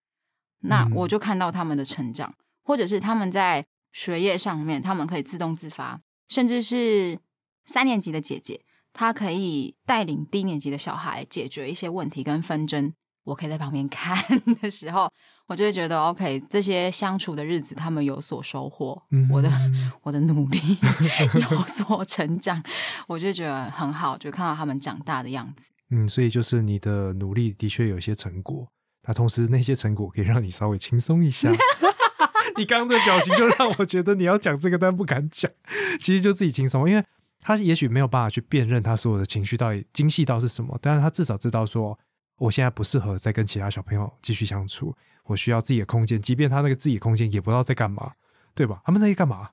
那嗯我就看到他们的成长，或者是他们在学业上面，他们可以自动自发，甚至是三年级的姐姐，她可以带领低年级的小孩解决一些问题跟纷争。我可以在旁边 看的时候，我就会觉得 OK，这些相处的日子，他们有所收获，嗯我的我的努力 有所成长，我就觉得很好，就看到他们长大的样子。嗯，所以就是你的努力的确有一些成果，那同时那些成果可以让你稍微轻松一下。你刚刚的表情就让我觉得你要讲这个，但不敢讲。其实就自己轻松，因为他也许没有办法去辨认他所有的情绪到底精细到是什么，但是他至少知道说，我现在不适合再跟其他小朋友继续相处，我需要自己的空间，即便他那个自己空间也不知道在干嘛，对吧？他们在干嘛？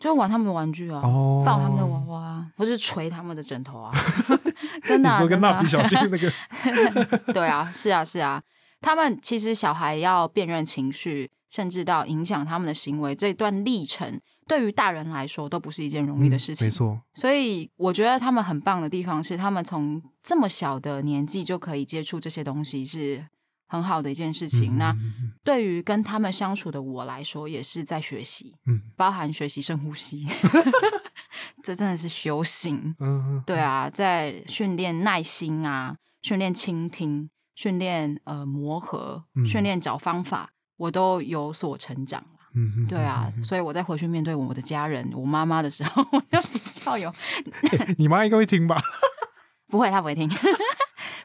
就玩他们的玩具啊，哦抱他们的娃娃啊，或是捶他们的枕头啊，真的、啊，你说跟蜡笔小新那个，对啊，是啊，是啊。他们其实小孩要辨认情绪，甚至到影响他们的行为，这段历程对于大人来说都不是一件容易的事情。嗯没错，所以我觉得他们很棒的地方是，他们从这么小的年纪就可以接触这些东西，是很好的一件事情。那对于跟他们相处的我来说，也是在学习，嗯包含学习深呼吸 这真的是修行。嗯，对啊，在训练耐心啊，训练倾听，训练呃磨合，嗯训练找方法，我都有所成长了。嗯嗯，对啊，嗯所以我再回去面对我的家人，我妈妈的时候，我就比较有 嗯你妈应该会听吧？不会，她不会听，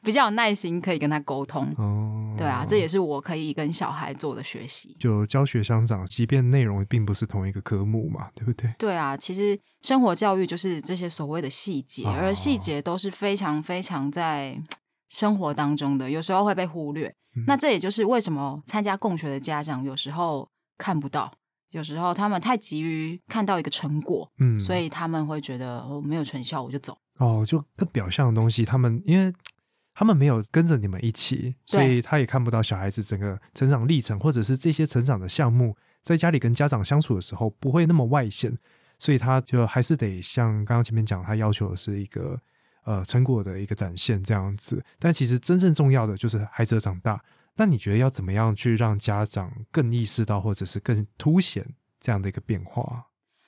比较有耐心，可以跟她沟通。哦，对啊，这也是我可以跟小孩做的学习。就教学相长，即便内容并不是同一个科目嘛，对不对？对啊，其实生活教育就是这些所谓的细节，哦而细节都是非常非常在生活当中的，有时候会被忽略。嗯那这也就是为什么参加共学的家长有时候看不到，有时候他们太急于看到一个成果，嗯，所以他们会觉得哦没有成效我就走。哦，就更表象的东西，他们因为他们没有跟着你们一起，所以他也看不到小孩子整个成长历程，或者是这些成长的项目，在家里跟家长相处的时候不会那么外显，所以他就还是得像刚刚前面讲，他要求的是一个呃成果的一个展现这样子。但其实真正重要的就是孩子的长大。那你觉得要怎么样去让家长更意识到，或者是更凸显这样的一个变化？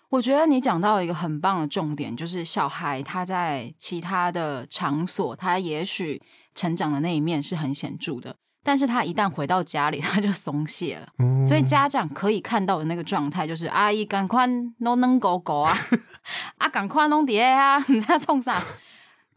我觉得你讲到一个很棒的重点，就是小孩他在其他的场所，他也许成长的那一面是很显著的，但是他一旦回到家里，他就松懈了。嗯所以家长可以看到的那个状态，就是阿姨赶快弄弄狗狗啊，啊赶快弄碟啊，你在冲啥？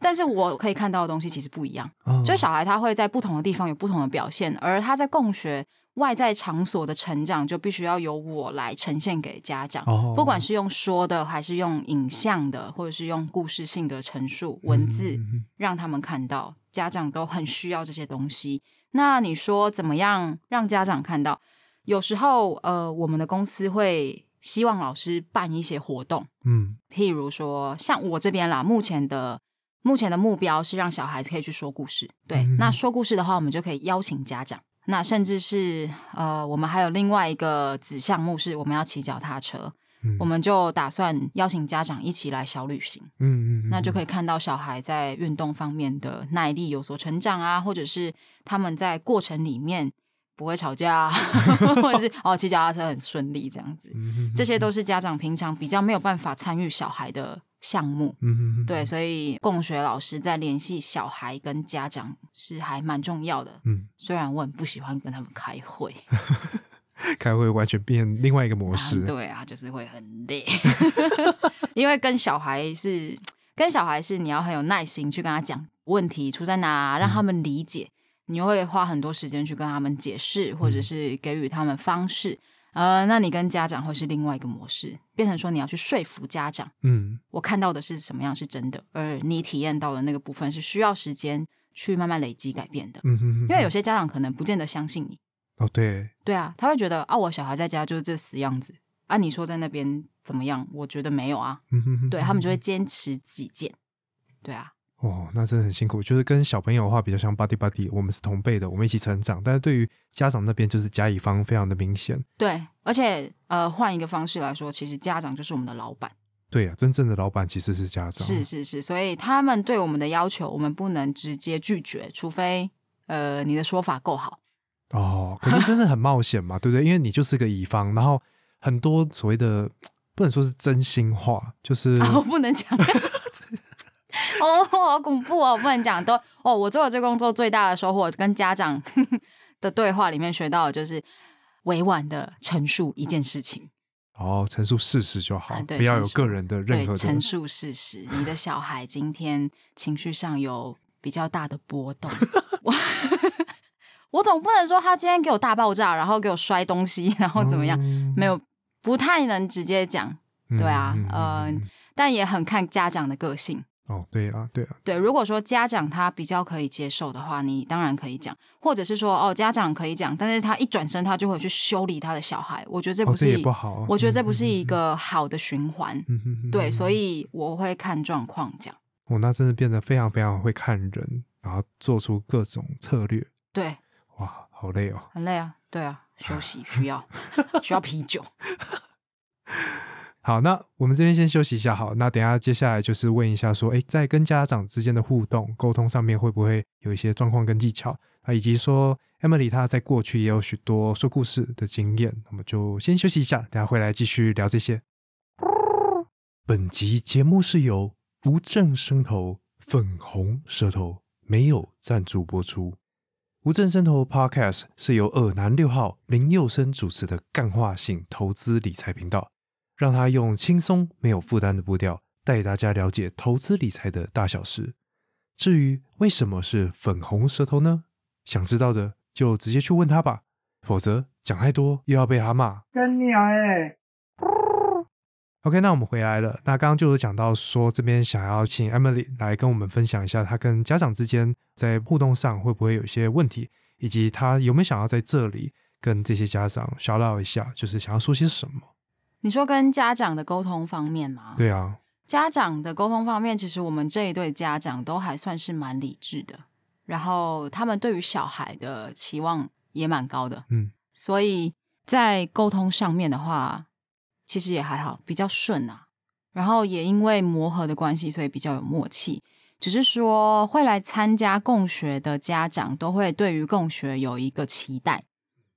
但是我可以看到的东西其实不一样，哦。就小孩他会在不同的地方有不同的表现，而他在共学，外在场所的成长就必须要由我来呈现给家长，哦。不管是用说的，还是用影像的，或者是用故事性的陈述文字，让他们看到，家长都很需要这些东西。那你说怎么样让家长看到？有时候，呃，我们的公司会希望老师办一些活动，嗯。譬如说，像我这边啦，目前的目前的目标是让小孩子可以去说故事。对，嗯那说故事的话，我们就可以邀请家长。那甚至是呃，我们还有另外一个子项目，是我们要骑脚踏车，嗯，我们就打算邀请家长一起来小旅行。嗯嗯，以那就可以看到小孩在运动方面的耐力有所成长啊，或者是他们在过程里面不会吵架、啊，或者是哦骑脚踏车很顺利这样子。嗯这些都是家长平常比较没有办法参与小孩的项目。嗯嗯对，所以共学老师在联系小孩跟家长是还蛮重要的。嗯，虽然我很不喜欢跟他们开会，开会完全变另外一个模式。啊对啊，就是会很累，因为跟小孩是跟小孩是你要很有耐心去跟他讲问题出在哪，让他们理解，你又会花很多时间去跟他们解释，或者是给予他们方式。呃，那你跟家长会是另外一个模式，变成说你要去说服家长，嗯。我看到的是什么样是真的，而你体验到的那个部分是需要时间去慢慢累积改变的。嗯哼,哼，因为有些家长可能不见得相信你，哦对，对啊，他会觉得啊，我小孩在家就是这死样子啊，你说在那边怎么样？我觉得没有啊，嗯哼哼。对他们就会坚持己见，对啊，哦，那真的很辛苦。就是跟小朋友的话比较像 buddy buddy，我们是同辈的，我们一起成长。但是对于家长那边，就是甲乙方非常的明显。对，而且呃，换一个方式来说，其实家长就是我们的老板，对啊，真正的老板其实是家长。是是是，所以他们对我们的要求，我们不能直接拒绝，除非呃你的说法够好。哦，可是真的很冒险嘛，对不对？因为你就是个乙方，然后很多所谓的不能说是真心话，就是、啊，我不能讲。哦，好恐怖哦！不能讲都哦。我做了这工作最大的收获，跟家长 的对话里面学到的就是委婉的陈述一件事情，哦陈述事实就好，啊对不要有个人的任对何，的陈述事实。你的小孩今天情绪上有比较大的波动，我我总不能说他今天给我大爆炸，然后给我摔东西，然后怎么样？嗯没有，不太能直接讲，对啊嗯但也很看家长的个性。哦，对啊，对啊，对，如果说家长他比较可以接受的话，你当然可以讲，或者是说哦，家长可以讲，但是他一转身他就会去修理他的小孩，我觉得这哦不是，我觉得这嗯不是一个好的循环。嗯哼哼对，所以我会看状况讲。哦那真的变得非常非常会看人，然后做出各种策略，对，哇，好累哦。很累啊，对啊，休息需要 需要啤酒。好，那我们这边先休息一下。好，那等下接下来就是问一下说，哎，在跟家长之间的互动沟通上面，会不会有一些状况跟技巧啊？以及说，Emily 她在过去也有许多说故事的经验，那么就先休息一下，等下回来继续聊这些。本集节目是由无正生头粉红舌头没有赞助播出。无正生头 Podcast 是由二男六号林佑生主持的干化性投资理财频道。让他用轻松没有负担的步调带大家了解投资理财的大小事。至于为什么是粉红舌头呢？想知道的就直接去问他吧，否则讲太多又要被他骂。跟你哎，OK，那我们回来了。那刚刚就有讲到说，这边想要请 Emily 来跟我们分享一下，她跟家长之间在互动上会不会有一些问题，以及她有没有想要在这里跟这些家长 shout out 一下，就是想要说些什么？你说跟家长的沟通方面吗？对啊，家长的沟通方面，其实我们这一对家长都还算是蛮理智的，然后他们对于小孩的期望也蛮高的，嗯，所以在沟通上面的话，其实也还好，比较顺啊。然后也因为磨合的关系，所以比较有默契。只是说会来参加共学的家长，都会对于共学有一个期待。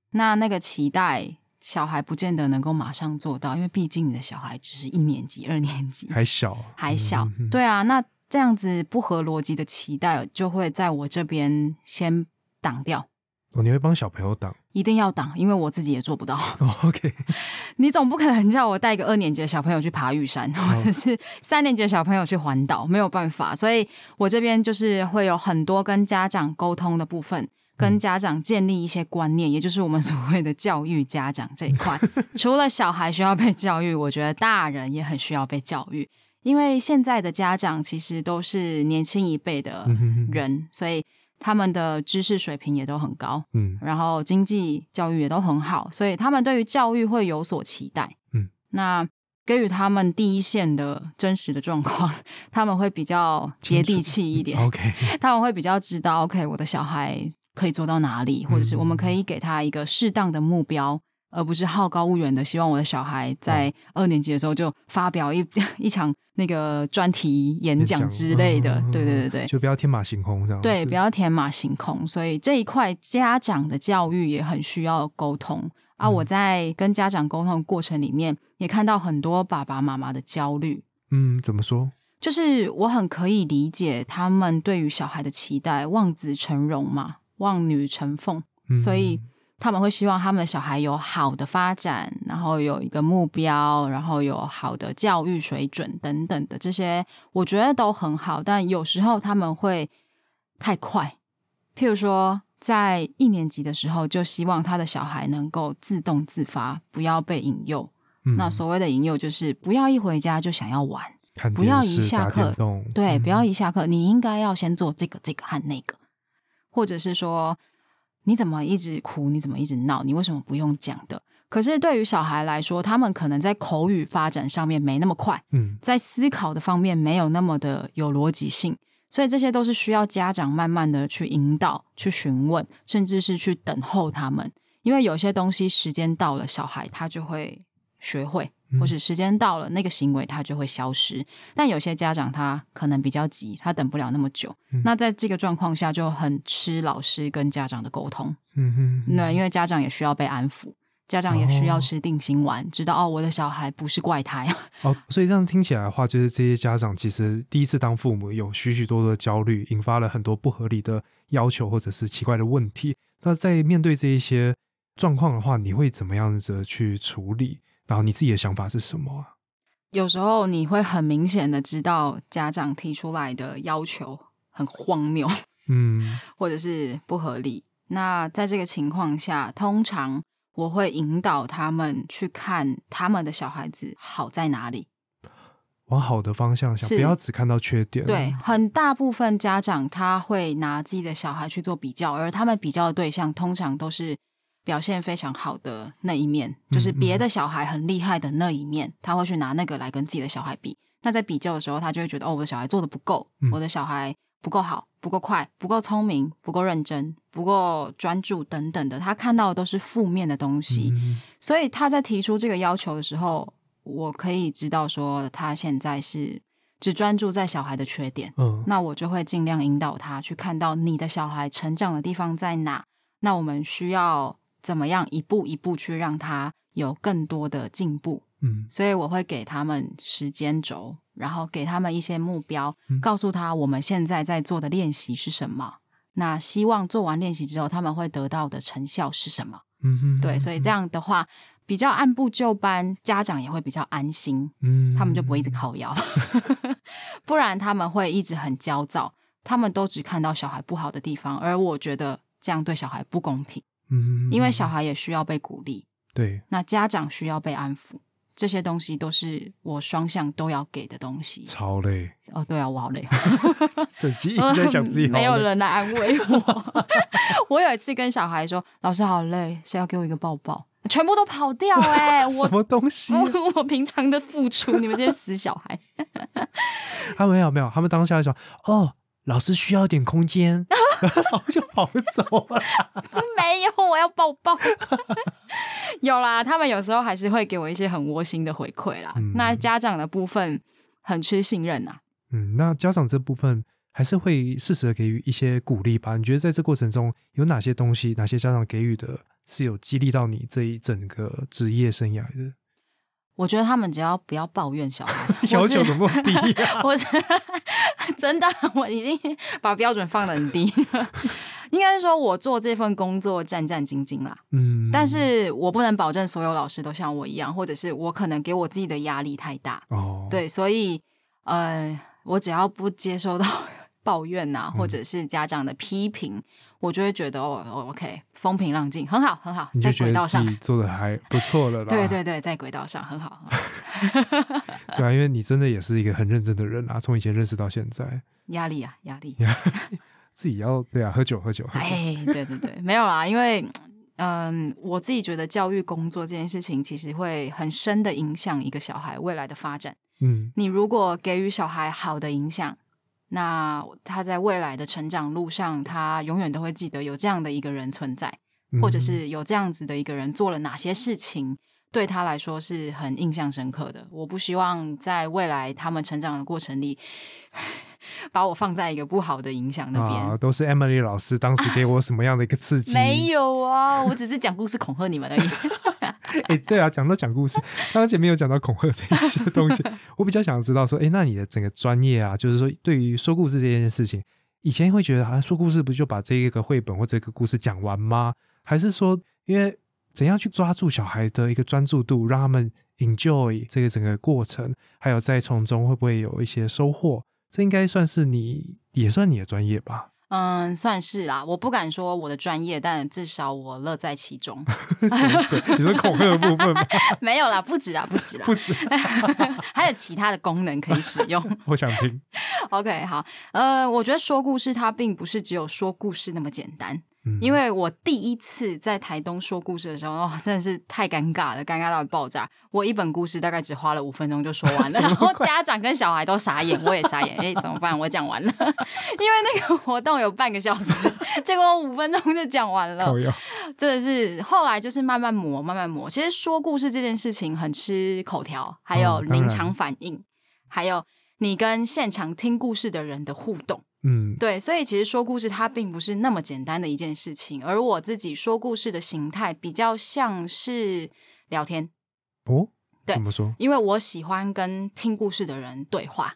那那个期待，小孩不见得能够马上做到，因为毕竟你的小孩只是一年级、二年级，还小，还小，对啊，那这样子不合逻辑的期待就会在我这边先挡掉，哦，你会帮小朋友挡、一定要挡，因为我自己也做不到。哦、？OK，你总不可能叫我带一个二年级的小朋友去爬玉山，或者是三年级的小朋友去环岛，没有办法。所以我这边就是会有很多跟家长沟通的部分，跟家长建立一些观念，也就是我们所谓的教育家长这一块。除了小孩需要被教育，我觉得大人也很需要被教育。因为现在的家长其实都是年轻一辈的人，所以他们的知识水平也都很高，嗯，然后经济教育也都很好，所以他们对于教育会有所期待，嗯，那给予他们第一线的真实的状况，他们会比较接地气一点，OK，他们会比较知道，OK，我的小孩可以做到哪里，或者是我们可以给他一个适当的目标。而不是好高骛远的，希望我的小孩在二年级的时候就发表一 一场那个专题演讲之类的。对对对对，就不要天马行空这样。对，不要天马行空。所以这一块家长的教育也很需要沟通啊！我在跟家长沟通的过程里面，也看到很多爸爸妈妈的焦虑。嗯，怎么说？就是我很可以理解他们对于小孩的期待，望子成龙嘛，望女成凤，所以。他们会希望他们的小孩有好的发展，然后有一个目标，然后有好的教育水准等等的这些，我觉得都很好。但有时候他们会太快，譬如说在一年级的时候，就希望他的小孩能够自动自发，不要被引诱。那所谓的引诱，就是不要一回家就想要玩，不要一下课，对，不要一下课，你应该要先做这个、这个和那个，或者是说。你怎么一直哭？你怎么一直闹？你为什么不用讲的？可是对于小孩来说，他们可能在口语发展上面没那么快，嗯，在思考的方面没有那么的有逻辑性，所以这些都是需要家长慢慢的去引导、去询问，甚至是去等候他们，因为有些东西时间到了，小孩他就会学会。或是时间到了，那个行为它就会消失。但有些家长他可能比较急，他等不了那么久。那在这个状况下，就很吃老师跟家长的沟通。嗯哼，那，因为家长也需要被安抚，家长也需要吃定心丸，知道哦，我的小孩不是怪胎。哦，所以这样听起来的话，就是这些家长其实第一次当父母，有许许多多的焦虑，引发了很多不合理的要求或者是奇怪的问题。那在面对这一些状况的话，你会怎么样子去处理？然后你自己的想法是什么啊？有时候你会很明显的知道家长提出来的要求很荒谬，嗯，或者是不合理。那在这个情况下，通常我会引导他们去看他们的小孩子好在哪里，往好的方向想，不要只看到缺点。对，很大部分家长他会拿自己的小孩去做比较，而他们比较的对象通常都是。表现非常好的那一面，就是别的小孩很厉害的那一面，他会去拿那个来跟自己的小孩比。那在比较的时候，他就会觉得哦，我的小孩做的不够，我的小孩不够好，不够快，不够聪明，不够认真，不够专注等等的。他看到的都是负面的东西，所以他在提出这个要求的时候，我可以知道说他现在是只专注在小孩的缺点。嗯，那我就会尽量引导他去看到你的小孩成长的地方在哪。那我们需要。怎么样一步一步去让他有更多的进步？嗯，所以我会给他们时间轴，然后给他们一些目标，告诉他我们现在在做的练习是什么。那希望做完练习之后，他们会得到的成效是什么？嗯哼，对，所以这样的话比较按部就班，家长也会比较安心。嗯，他们就不会一直靠腰，不然他们会一直很焦躁。他们都只看到小孩不好的地方，而我觉得这样对小孩不公平。嗯，因为小孩也需要被鼓励，对，那家长需要被安抚，这些东西都是我双向都要给的东西。超累哦，对啊，我好累，手机一直在想自己，没有人来安慰我。我有一次跟小孩说：“老师好累，谁要给我一个抱抱？”全部都跑掉哎！我什么东西？我平常的付出，你们这些死小孩。他没有没有，他们当下就说：“哦。”老师需要一点空间，然后就跑走了。没有，我要抱抱。有啦，他们有时候还是会给我一些很窝心的回馈啦。那家长的部分很吃信任呐。嗯，那家长这部分还是会适时的给予一些鼓励吧？你觉得在这过程中有哪些东西，哪些家长给予的是有激励到你这一整个职业生涯的？我觉得他们只要不要抱怨小孩，要求怎么低？我 真的我已经把标准放的很低。应该是说我做这份工作战战兢兢啦，嗯，但是我不能保证所有老师都像我一样，或者是我可能给我自己的压力太大哦。对，所以呃，我只要不接收到抱怨呐、或者是家长的批评，我就会觉得哦哦，OK，风平浪静，很好，很好，在轨道上。做的还不错了啦。对对对，在轨道上很好。很好 对啊，因为你真的也是一个很认真的人啊，从以前认识到现在，压力啊，压力。自己要对啊，喝酒喝酒喝酒。哎，对对对，没有啦，因为嗯，我自己觉得教育工作这件事情，其实会很深的影响一个小孩未来的发展。嗯你如果给予小孩好的影响，那他在未来的成长路上，他永远都会记得有这样的一个人存在，嗯或者是有这样子的一个人做了哪些事情，对他来说是很印象深刻的。我不希望在未来他们成长的过程里，把我放在一个不好的影响那边。啊，都是 Emily 老师当时给我什么样的一个刺激？没有啊，我只是讲故事恐吓你们而已。哎、对啊，讲到讲故事，刚刚前面有讲到恐吓这一些东西，我比较想知道说，哎、那你的整个专业啊，就是说对于说故事这件事情，以前会觉得好像说故事不就把这一个绘本或这个故事讲完吗？还是说，因为怎样去抓住小孩的一个专注度，让他们 enjoy 这个整个过程，还有在从中会不会有一些收获？这应该算是你，也算你的专业吧？嗯，算是啦，我不敢说我的专业，但至少我乐在其中。你说恐吓的部分吗？没有啦，不止啦，不止啦，不止，还有其他的功能可以使用。我想听。OK，好，呃，我觉得说故事它并不是只有说故事那么简单，嗯因为我第一次在台东说故事的时候，哦，真的是太尴尬了，尴尬到爆炸。我一本故事大概只花了五分钟就说完了，然后家长跟小孩都傻眼，我也傻眼，哎，怎么办？我讲完了，因为那个活动有半个小时，结果我五分钟就讲完了。真的是后来就是慢慢磨，慢慢磨。其实说故事这件事情很吃口条，还有临场反应，还有你跟现场听故事的人的互动。嗯，对，所以其实说故事它并不是那么简单的一件事情，而我自己说故事的形态比较像是聊天，哦，对怎么说？因为我喜欢跟听故事的人对话。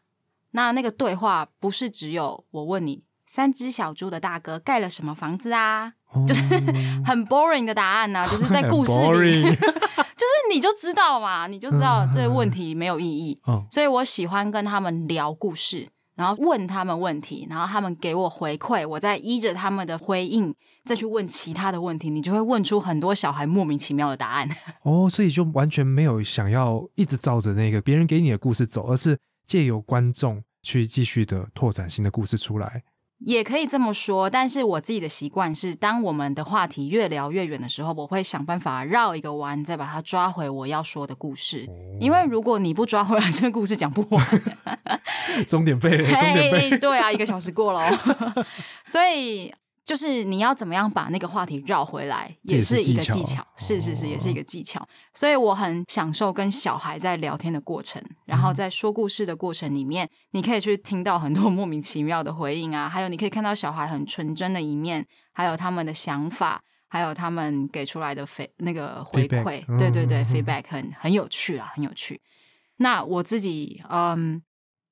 那那个对话不是只有我问你三只小猪的大哥盖了什么房子啊，就是哦 很 boring 的答案呐、就是在故事里，就是你就知道嘛，你就知道嗯这个问题没有意义。哦，所以我喜欢跟他们聊故事，然后问他们问题，然后他们给我回馈，我再依着他们的回应再去问其他的问题，你就会问出很多小孩莫名其妙的答案。哦，所以就完全没有想要一直照着那个别人给你的故事走，而是借由观众去继续的拓展新的故事出来。也可以这么说，但是我自己的习惯是，当我们的话题越聊越远的时候，我会想办法绕一个弯，再把它抓回我要说的故事。因为如果你不抓回来，这个故事讲不完。终点费，终点费，对啊，一个小时过了哦，所以就是你要怎么样把那个话题绕回来，也是是一个技巧技巧，是是是，哦也是一个技巧。所以我很享受跟小孩在聊天的过程，然后在说故事的过程里面，你可以去听到很多 莫名其妙的回应啊，还有你可以看到小孩很纯真的一面，还有他们的想法。还有他们给出来的回那个回馈，对对对，feedback 很很有趣啊，很有趣。那我自己，嗯，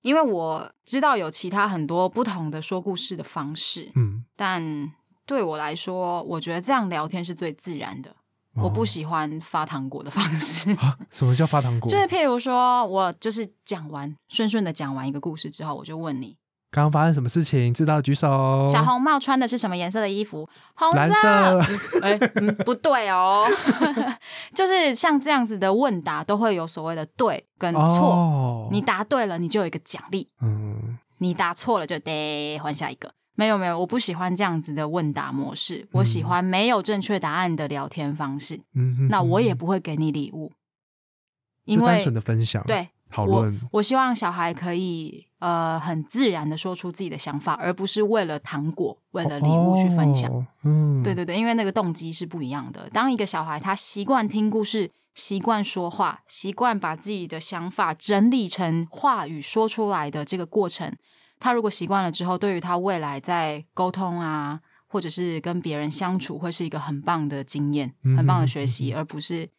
因为我知道有其他很多不同的说故事的方式，嗯，但对我来说，我觉得这样聊天是最自然的。我不哦喜欢发糖果的方式，啊，什么叫发糖果？就是譬如说，我就是讲完顺顺的讲完一个故事之后，我就问你，刚刚发生什么事情？知道举手。小红帽穿的是什么颜色的衣服？红蓝色色。哎、嗯，不对哦，就是像这样子的问答，都会有所谓的对跟错。哦，你答对了，你就有一个奖励；嗯，你答错了，就得换下一个。没有没有，我不喜欢这样子的问答模式，我喜欢没有正确答案的聊天方式。嗯哼那我也不会给你礼物，因为就单纯的分享，对我讨论，我希望小孩可以呃很自然的说出自己的想法，而不是为了糖果、为了礼物去分享。哦。嗯，对对对，因为那个动机是不一样的。当一个小孩他习惯听故事、习惯说话、习惯把自己的想法整理成话语说出来的这个过程，他如果习惯了之后，对于他未来在沟通啊，或者是跟别人相处，会是一个很棒的经验、嗯很棒的学习，而不是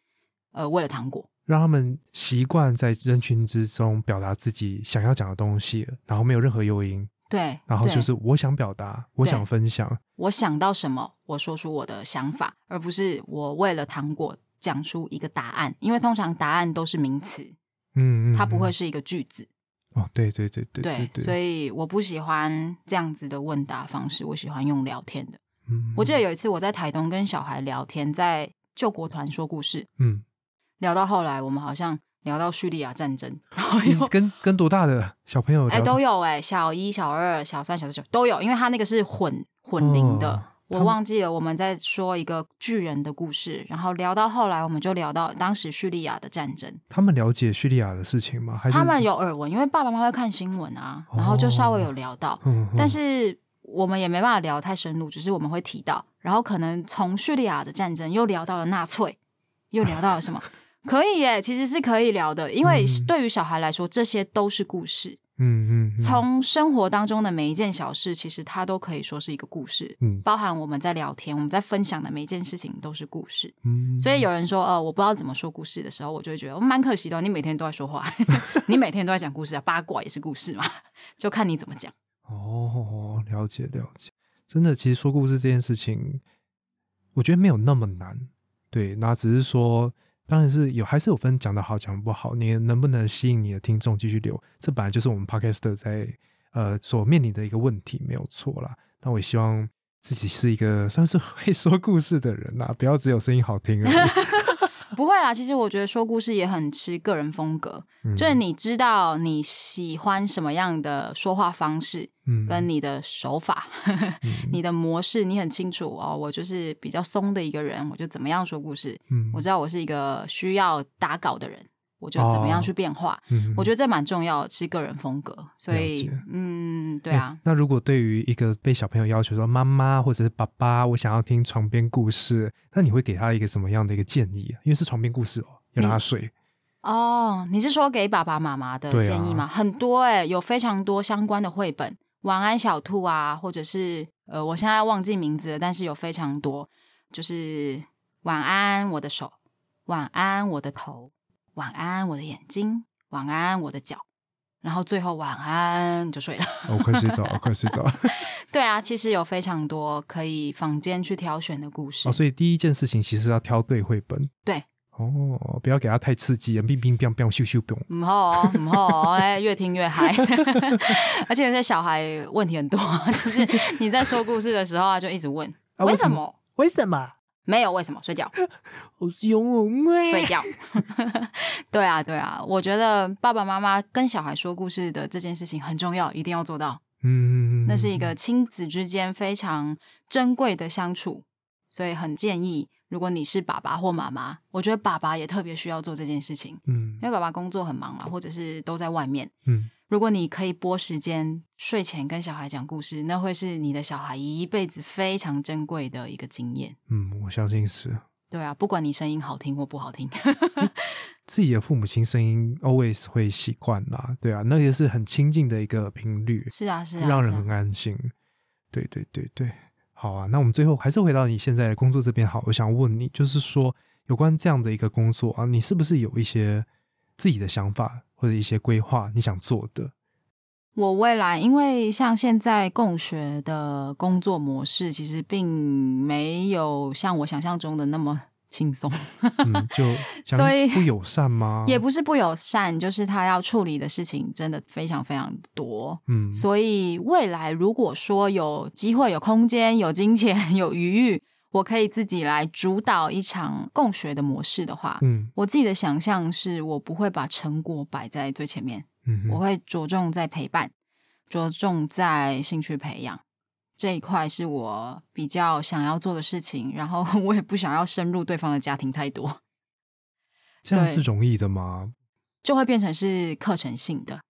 呃为了糖果。让他们习惯在人群之中表达自己想要讲的东西，然后没有任何诱因，对，然后就是我想表达，我想分享，我想到什么，我说出我的想法，而不是我为了糖果讲出一个答案。因为通常答案都是名词，嗯，嗯它不会嗯是一个句子。哦，对对对对对对，所以我不喜欢这样子的问答方式，我喜欢用聊天的。嗯，我记得有一次我在台东跟小孩聊天，在救国团说故事，嗯，聊到后来我们好像聊到叙利亚战争，然后你又跟跟多大的小朋友哎聊都有哎、小一、小二、小三、小四、小都有，因为他那个是混混龄的。哦我忘记了，我们在说一个巨人的故事，然后聊到后来，我们就聊到当时叙利亚的战争。他们了解叙利亚的事情吗？还是他们有耳闻，因为爸爸妈妈会看新闻啊，然后就稍微有聊到，但是我们也没办法聊太深入，只是我们会提到，然后可能从叙利亚的战争又聊到了纳粹，又聊到了什么？可以耶，其实是可以聊的，因为嗯对于小孩来说，这些都是故事。嗯嗯嗯。从生活当中的每一件小事，其实它都可以说是一个故事，嗯。包含我们在聊天、我们在分享的每一件事情都是故事。嗯，所以有人说，呃，我不知道怎么说故事的时候，我就会觉得，我蛮可惜的哦。你每天都在说话，你每天都在讲故事啊，八卦也是故事嘛，就看你怎么讲。哦，了解了解，真的，其实说故事这件事情，我觉得没有那么难，对，那只是说，当然是有，还是有分讲的好讲不好，你能不能吸引你的听众继续留，这本来就是我们 podcast 在呃所面临的一个问题，没有错啦。那我也希望自己是一个算是会说故事的人啦，不要只有声音好听而已。不会啊，其实我觉得说故事也很吃个人风格，嗯就是你知道你喜欢什么样的说话方式，嗯跟你的手法、你的模式，你很清楚哦。我就是比较松的一个人，我就怎么样说故事。嗯我知道我是一个需要打稿的人，我就怎么样去变化。嗯我觉得这蛮重要的，是个人风格。所以，嗯，对欸啊，那如果对于一个被小朋友要求说妈妈或者是爸爸，我想要听床边故事，那你会给他一个什么样的一个建议啊？因为是床边故事哦，要让他睡。哦，你是说给爸爸妈妈的建议吗？很多哎、有非常多相关的绘本，晚安小兔啊，或者是呃，我现在忘记名字了，但是有非常多，就是晚安我的手，晚安我的头，晚安我的眼睛，晚安我的脚，然后最后晚安就睡了。哦，快睡着了，快睡着了。对啊，其实有非常多可以坊间去挑选的故事。哦，所以第一件事情其实要挑对绘本。对。哦，不要给他太刺激，冰冰冰冰咻咻冰。唔好哦，唔好哦，哎，越听越嗨。而且有些小孩问题很多，就是你在说故事的时候啊，就一直问、啊为什么为什么？为什么？没有为什么？睡觉，好凶哦！睡觉。对啊，对啊，我觉得爸爸妈妈跟小孩说故事的这件事情很重要，一定要做到。嗯，那是一个亲子之间非常珍贵的相处，所以很建议，如果你是爸爸或妈妈，我觉得爸爸也特别需要做这件事情，嗯因为爸爸工作很忙嘛，或者是都在外面。嗯如果你可以拨时间睡前跟小孩讲故事，那会是你的小孩一辈子非常珍贵的一个经验。嗯，我相信是对啊，不管你声音好听或不好听，自己的父母亲声音 always 会习惯啦。对啊，那个是很亲近的一个频率。是啊，是啊，让人很安心。对对对对，好啊。那我们最后还是回到你现在的工作这边好，我想问你，就是说有关这样的一个工作啊，你是不是有一些自己的想法或者一些规划你想做的？我未来，因为像现在共学的工作模式，其实并没有像我想象中的那么轻松，嗯，就 所以不友善吗？也不是不友善，就是他要处理的事情真的非常非常多。嗯，所以未来如果说有机会、有空间、有金钱、有余裕，我可以自己来主导一场共学的模式的话，嗯我自己的想象是我不会把成果摆在最前面，嗯，我会着重在陪伴，着重在兴趣培养这一块是我比较想要做的事情。然后 我也不想要深入对方的家庭太多，这样是容易的吗？就会变成是课程性的。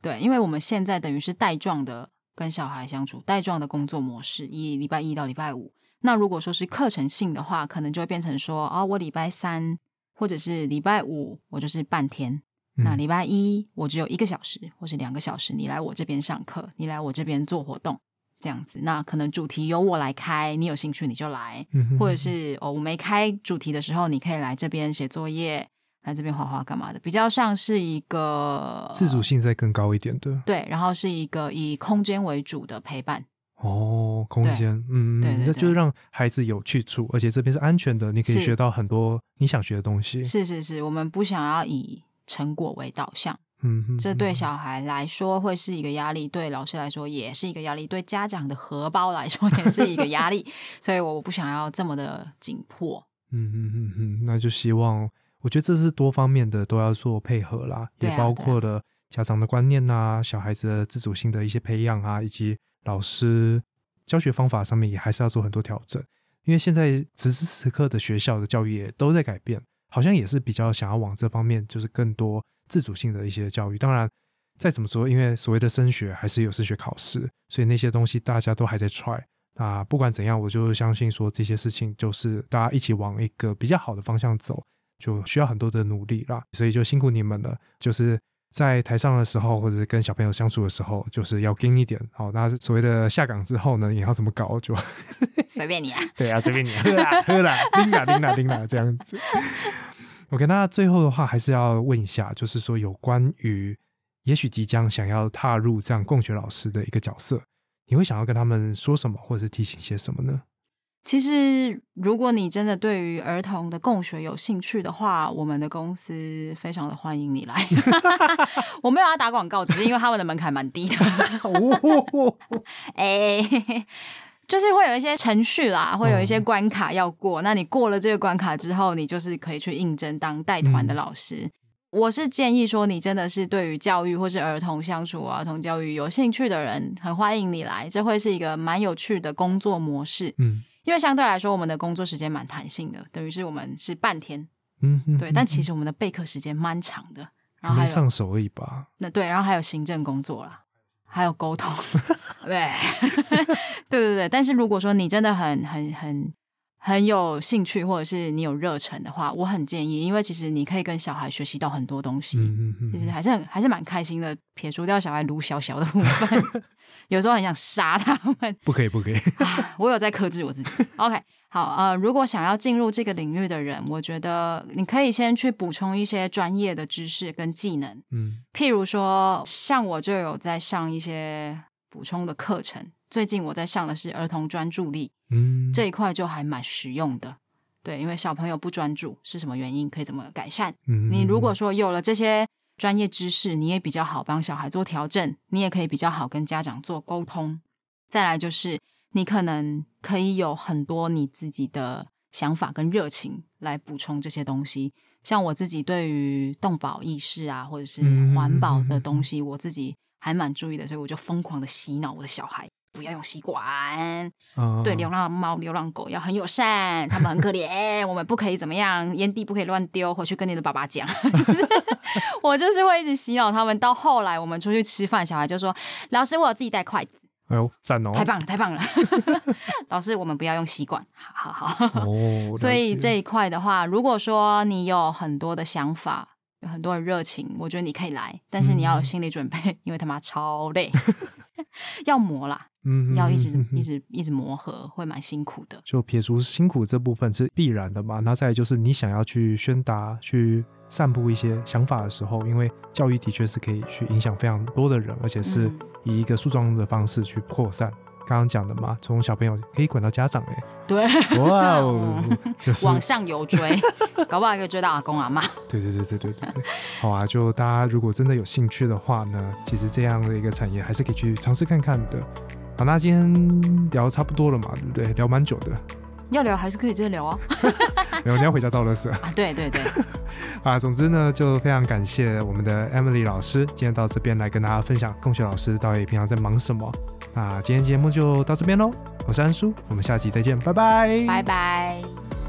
对，因为我们现在等于是带状的跟小孩相处，带状的工作模式，以礼拜一到礼拜五。那如果说是课程性的话，可能就会变成说，啊、我礼拜三或者是礼拜五，我就是半天。那嗯礼拜一我只有一个小时或是两个小时，你来我这边上课，你来我这边做活动，这样子。那可能主题由我来开，你有兴趣你就来，嗯或者是哦我没开主题的时候，你可以来这边写作业，来这边画画干嘛的，比较像是一个自主性再更高一点的对，然后是一个以空间为主的陪伴。哦，空间，嗯，对对对那就是让孩子有去处，而且这边是安全的，你可以学到很多你想学的东西。是是是，我们不想要以成果为导向，嗯哼，这对嗯小孩来说会是一个压力，对老师来说也是一个压力，对家长的荷包来说也是一个压力，所以我不想要这么的紧迫。嗯嗯嗯嗯，那就希望，我觉得这是多方面的都要做配合啦，也包括了家长的观念呐、小孩子的自主性的一些培养啊，以及老师教学方法上面也还是要做很多调整。因为现在此时此刻的学校的教育也都在改变，好像也是比较想要往这方面，就是更多自主性的一些教育。当然，再怎么说，因为所谓的升学还是有升学考试，所以那些东西大家都还在 try。那不管怎样，我就相信说这些事情就是大家一起往一个比较好的方向走，就需要很多的努力啦。所以就辛苦你们了，就是在台上的时候，或者是跟小朋友相处的时候，就是要硬一点。好，那所谓的下岗之后呢，也要怎么搞就随便你啊，对啊，随便你喝啦喝啦，拎啦拎啦拎啦这样子。OK，那最后的话还是要问一下，就是说有关于也许即将想要踏入这样共学老师的一个角色，你会想要跟他们说什么，或者是提醒些什么呢？其实，如果你真的对于儿童的共学有兴趣的话，我们的公司非常的欢迎你来。我没有要打广告，只是因为他们的门槛蛮低的。哦，哎、就是会有一些程序啦，会有一些嗯关卡要过。那你过了这个关卡之后，你就是可以去应征当带团的嗯老师。我是建议说，你真的是对于教育或是儿童相处、儿童教育有兴趣的人，很欢迎你来。这会是一个蛮有趣的工作模式，嗯因为相对来说，我们的工作时间蛮弹性的，等于是我们是半天，嗯嗯，对。但其实实我们的备课时间蛮长的，然后还有上手而已吧。那对，然后还有行政工作啦，还有沟通，对，对对对。但是如果说你真的很很很很有兴趣，或者是你有热忱的话，我很建议，因为其实你可以跟小孩学习到很多东西，嗯嗯嗯，其实还是很还是蛮开心的。撇除掉小孩撸小小的部分，有时候很想杀他们。不可以不可以。啊我有在克制我自己。OK，好，呃，如果想要进入这个领域的人，我觉得你可以先去补充一些专业的知识跟技能。嗯譬如说，像我就有在上一些补充的课程。最近我在上的是儿童专注力嗯，这一块，就还蛮实用的。对，因为小朋友不专注是什么原因，可以怎么改善？嗯你如果说有了这些专业知识，你也比较好帮小孩做调整，你也可以比较好跟家长做沟通。再来就是，你可能可以有很多你自己的想法跟热情来补充这些东西。像我自己对于动保意识啊，或者是环保的东西，我自己还蛮注意的，所以我就疯狂的洗脑我的小孩。不要用吸管，啊对流浪猫、流浪狗要很友善，他们很可怜，我们不可以怎么样，烟蒂不可以乱丢，回去跟你的爸爸讲。我就是会一直洗脑他们，到后来我们出去吃饭，小孩就说：“老师，我有自己带筷子，哎呦赞哦，太棒了，太棒了。” 老师，我们不要用吸管，好好好。哦，所以这一块的话，如果说你有很多的想法，有很多的热情，我觉得你可以来，但是你要有嗯心理准备，因为他妈超累，要磨啦，嗯要一直一直一直磨合，会蛮辛苦的。就撇除辛苦这部分是必然的嘛，那再来就是你想要去宣达、去散布一些想法的时候，因为教育的确是可以去影响非常多的人，而且是嗯以一个树状的方式去扩散。刚刚讲的嘛，从小朋友可以管到家长、欸，对，哇哦，就是往上游追，搞不好可以追到阿公阿妈。对对对对对对对，好啊！就大家如果真的有兴趣的话呢，其实这样的一个产业还是可以去尝试看看的。好，那今天聊差不多了嘛，对不对？聊蛮久的，要聊还是可以直接聊啊。没有你要回家倒垃圾啊，对对对，啊。总之呢，就非常感谢我们的 Emily 老师今天到这边来跟大家分享共学老师到底平常在忙什么。那今天节目就到这边喽，我是安叔，我们下期再见，拜拜，拜拜。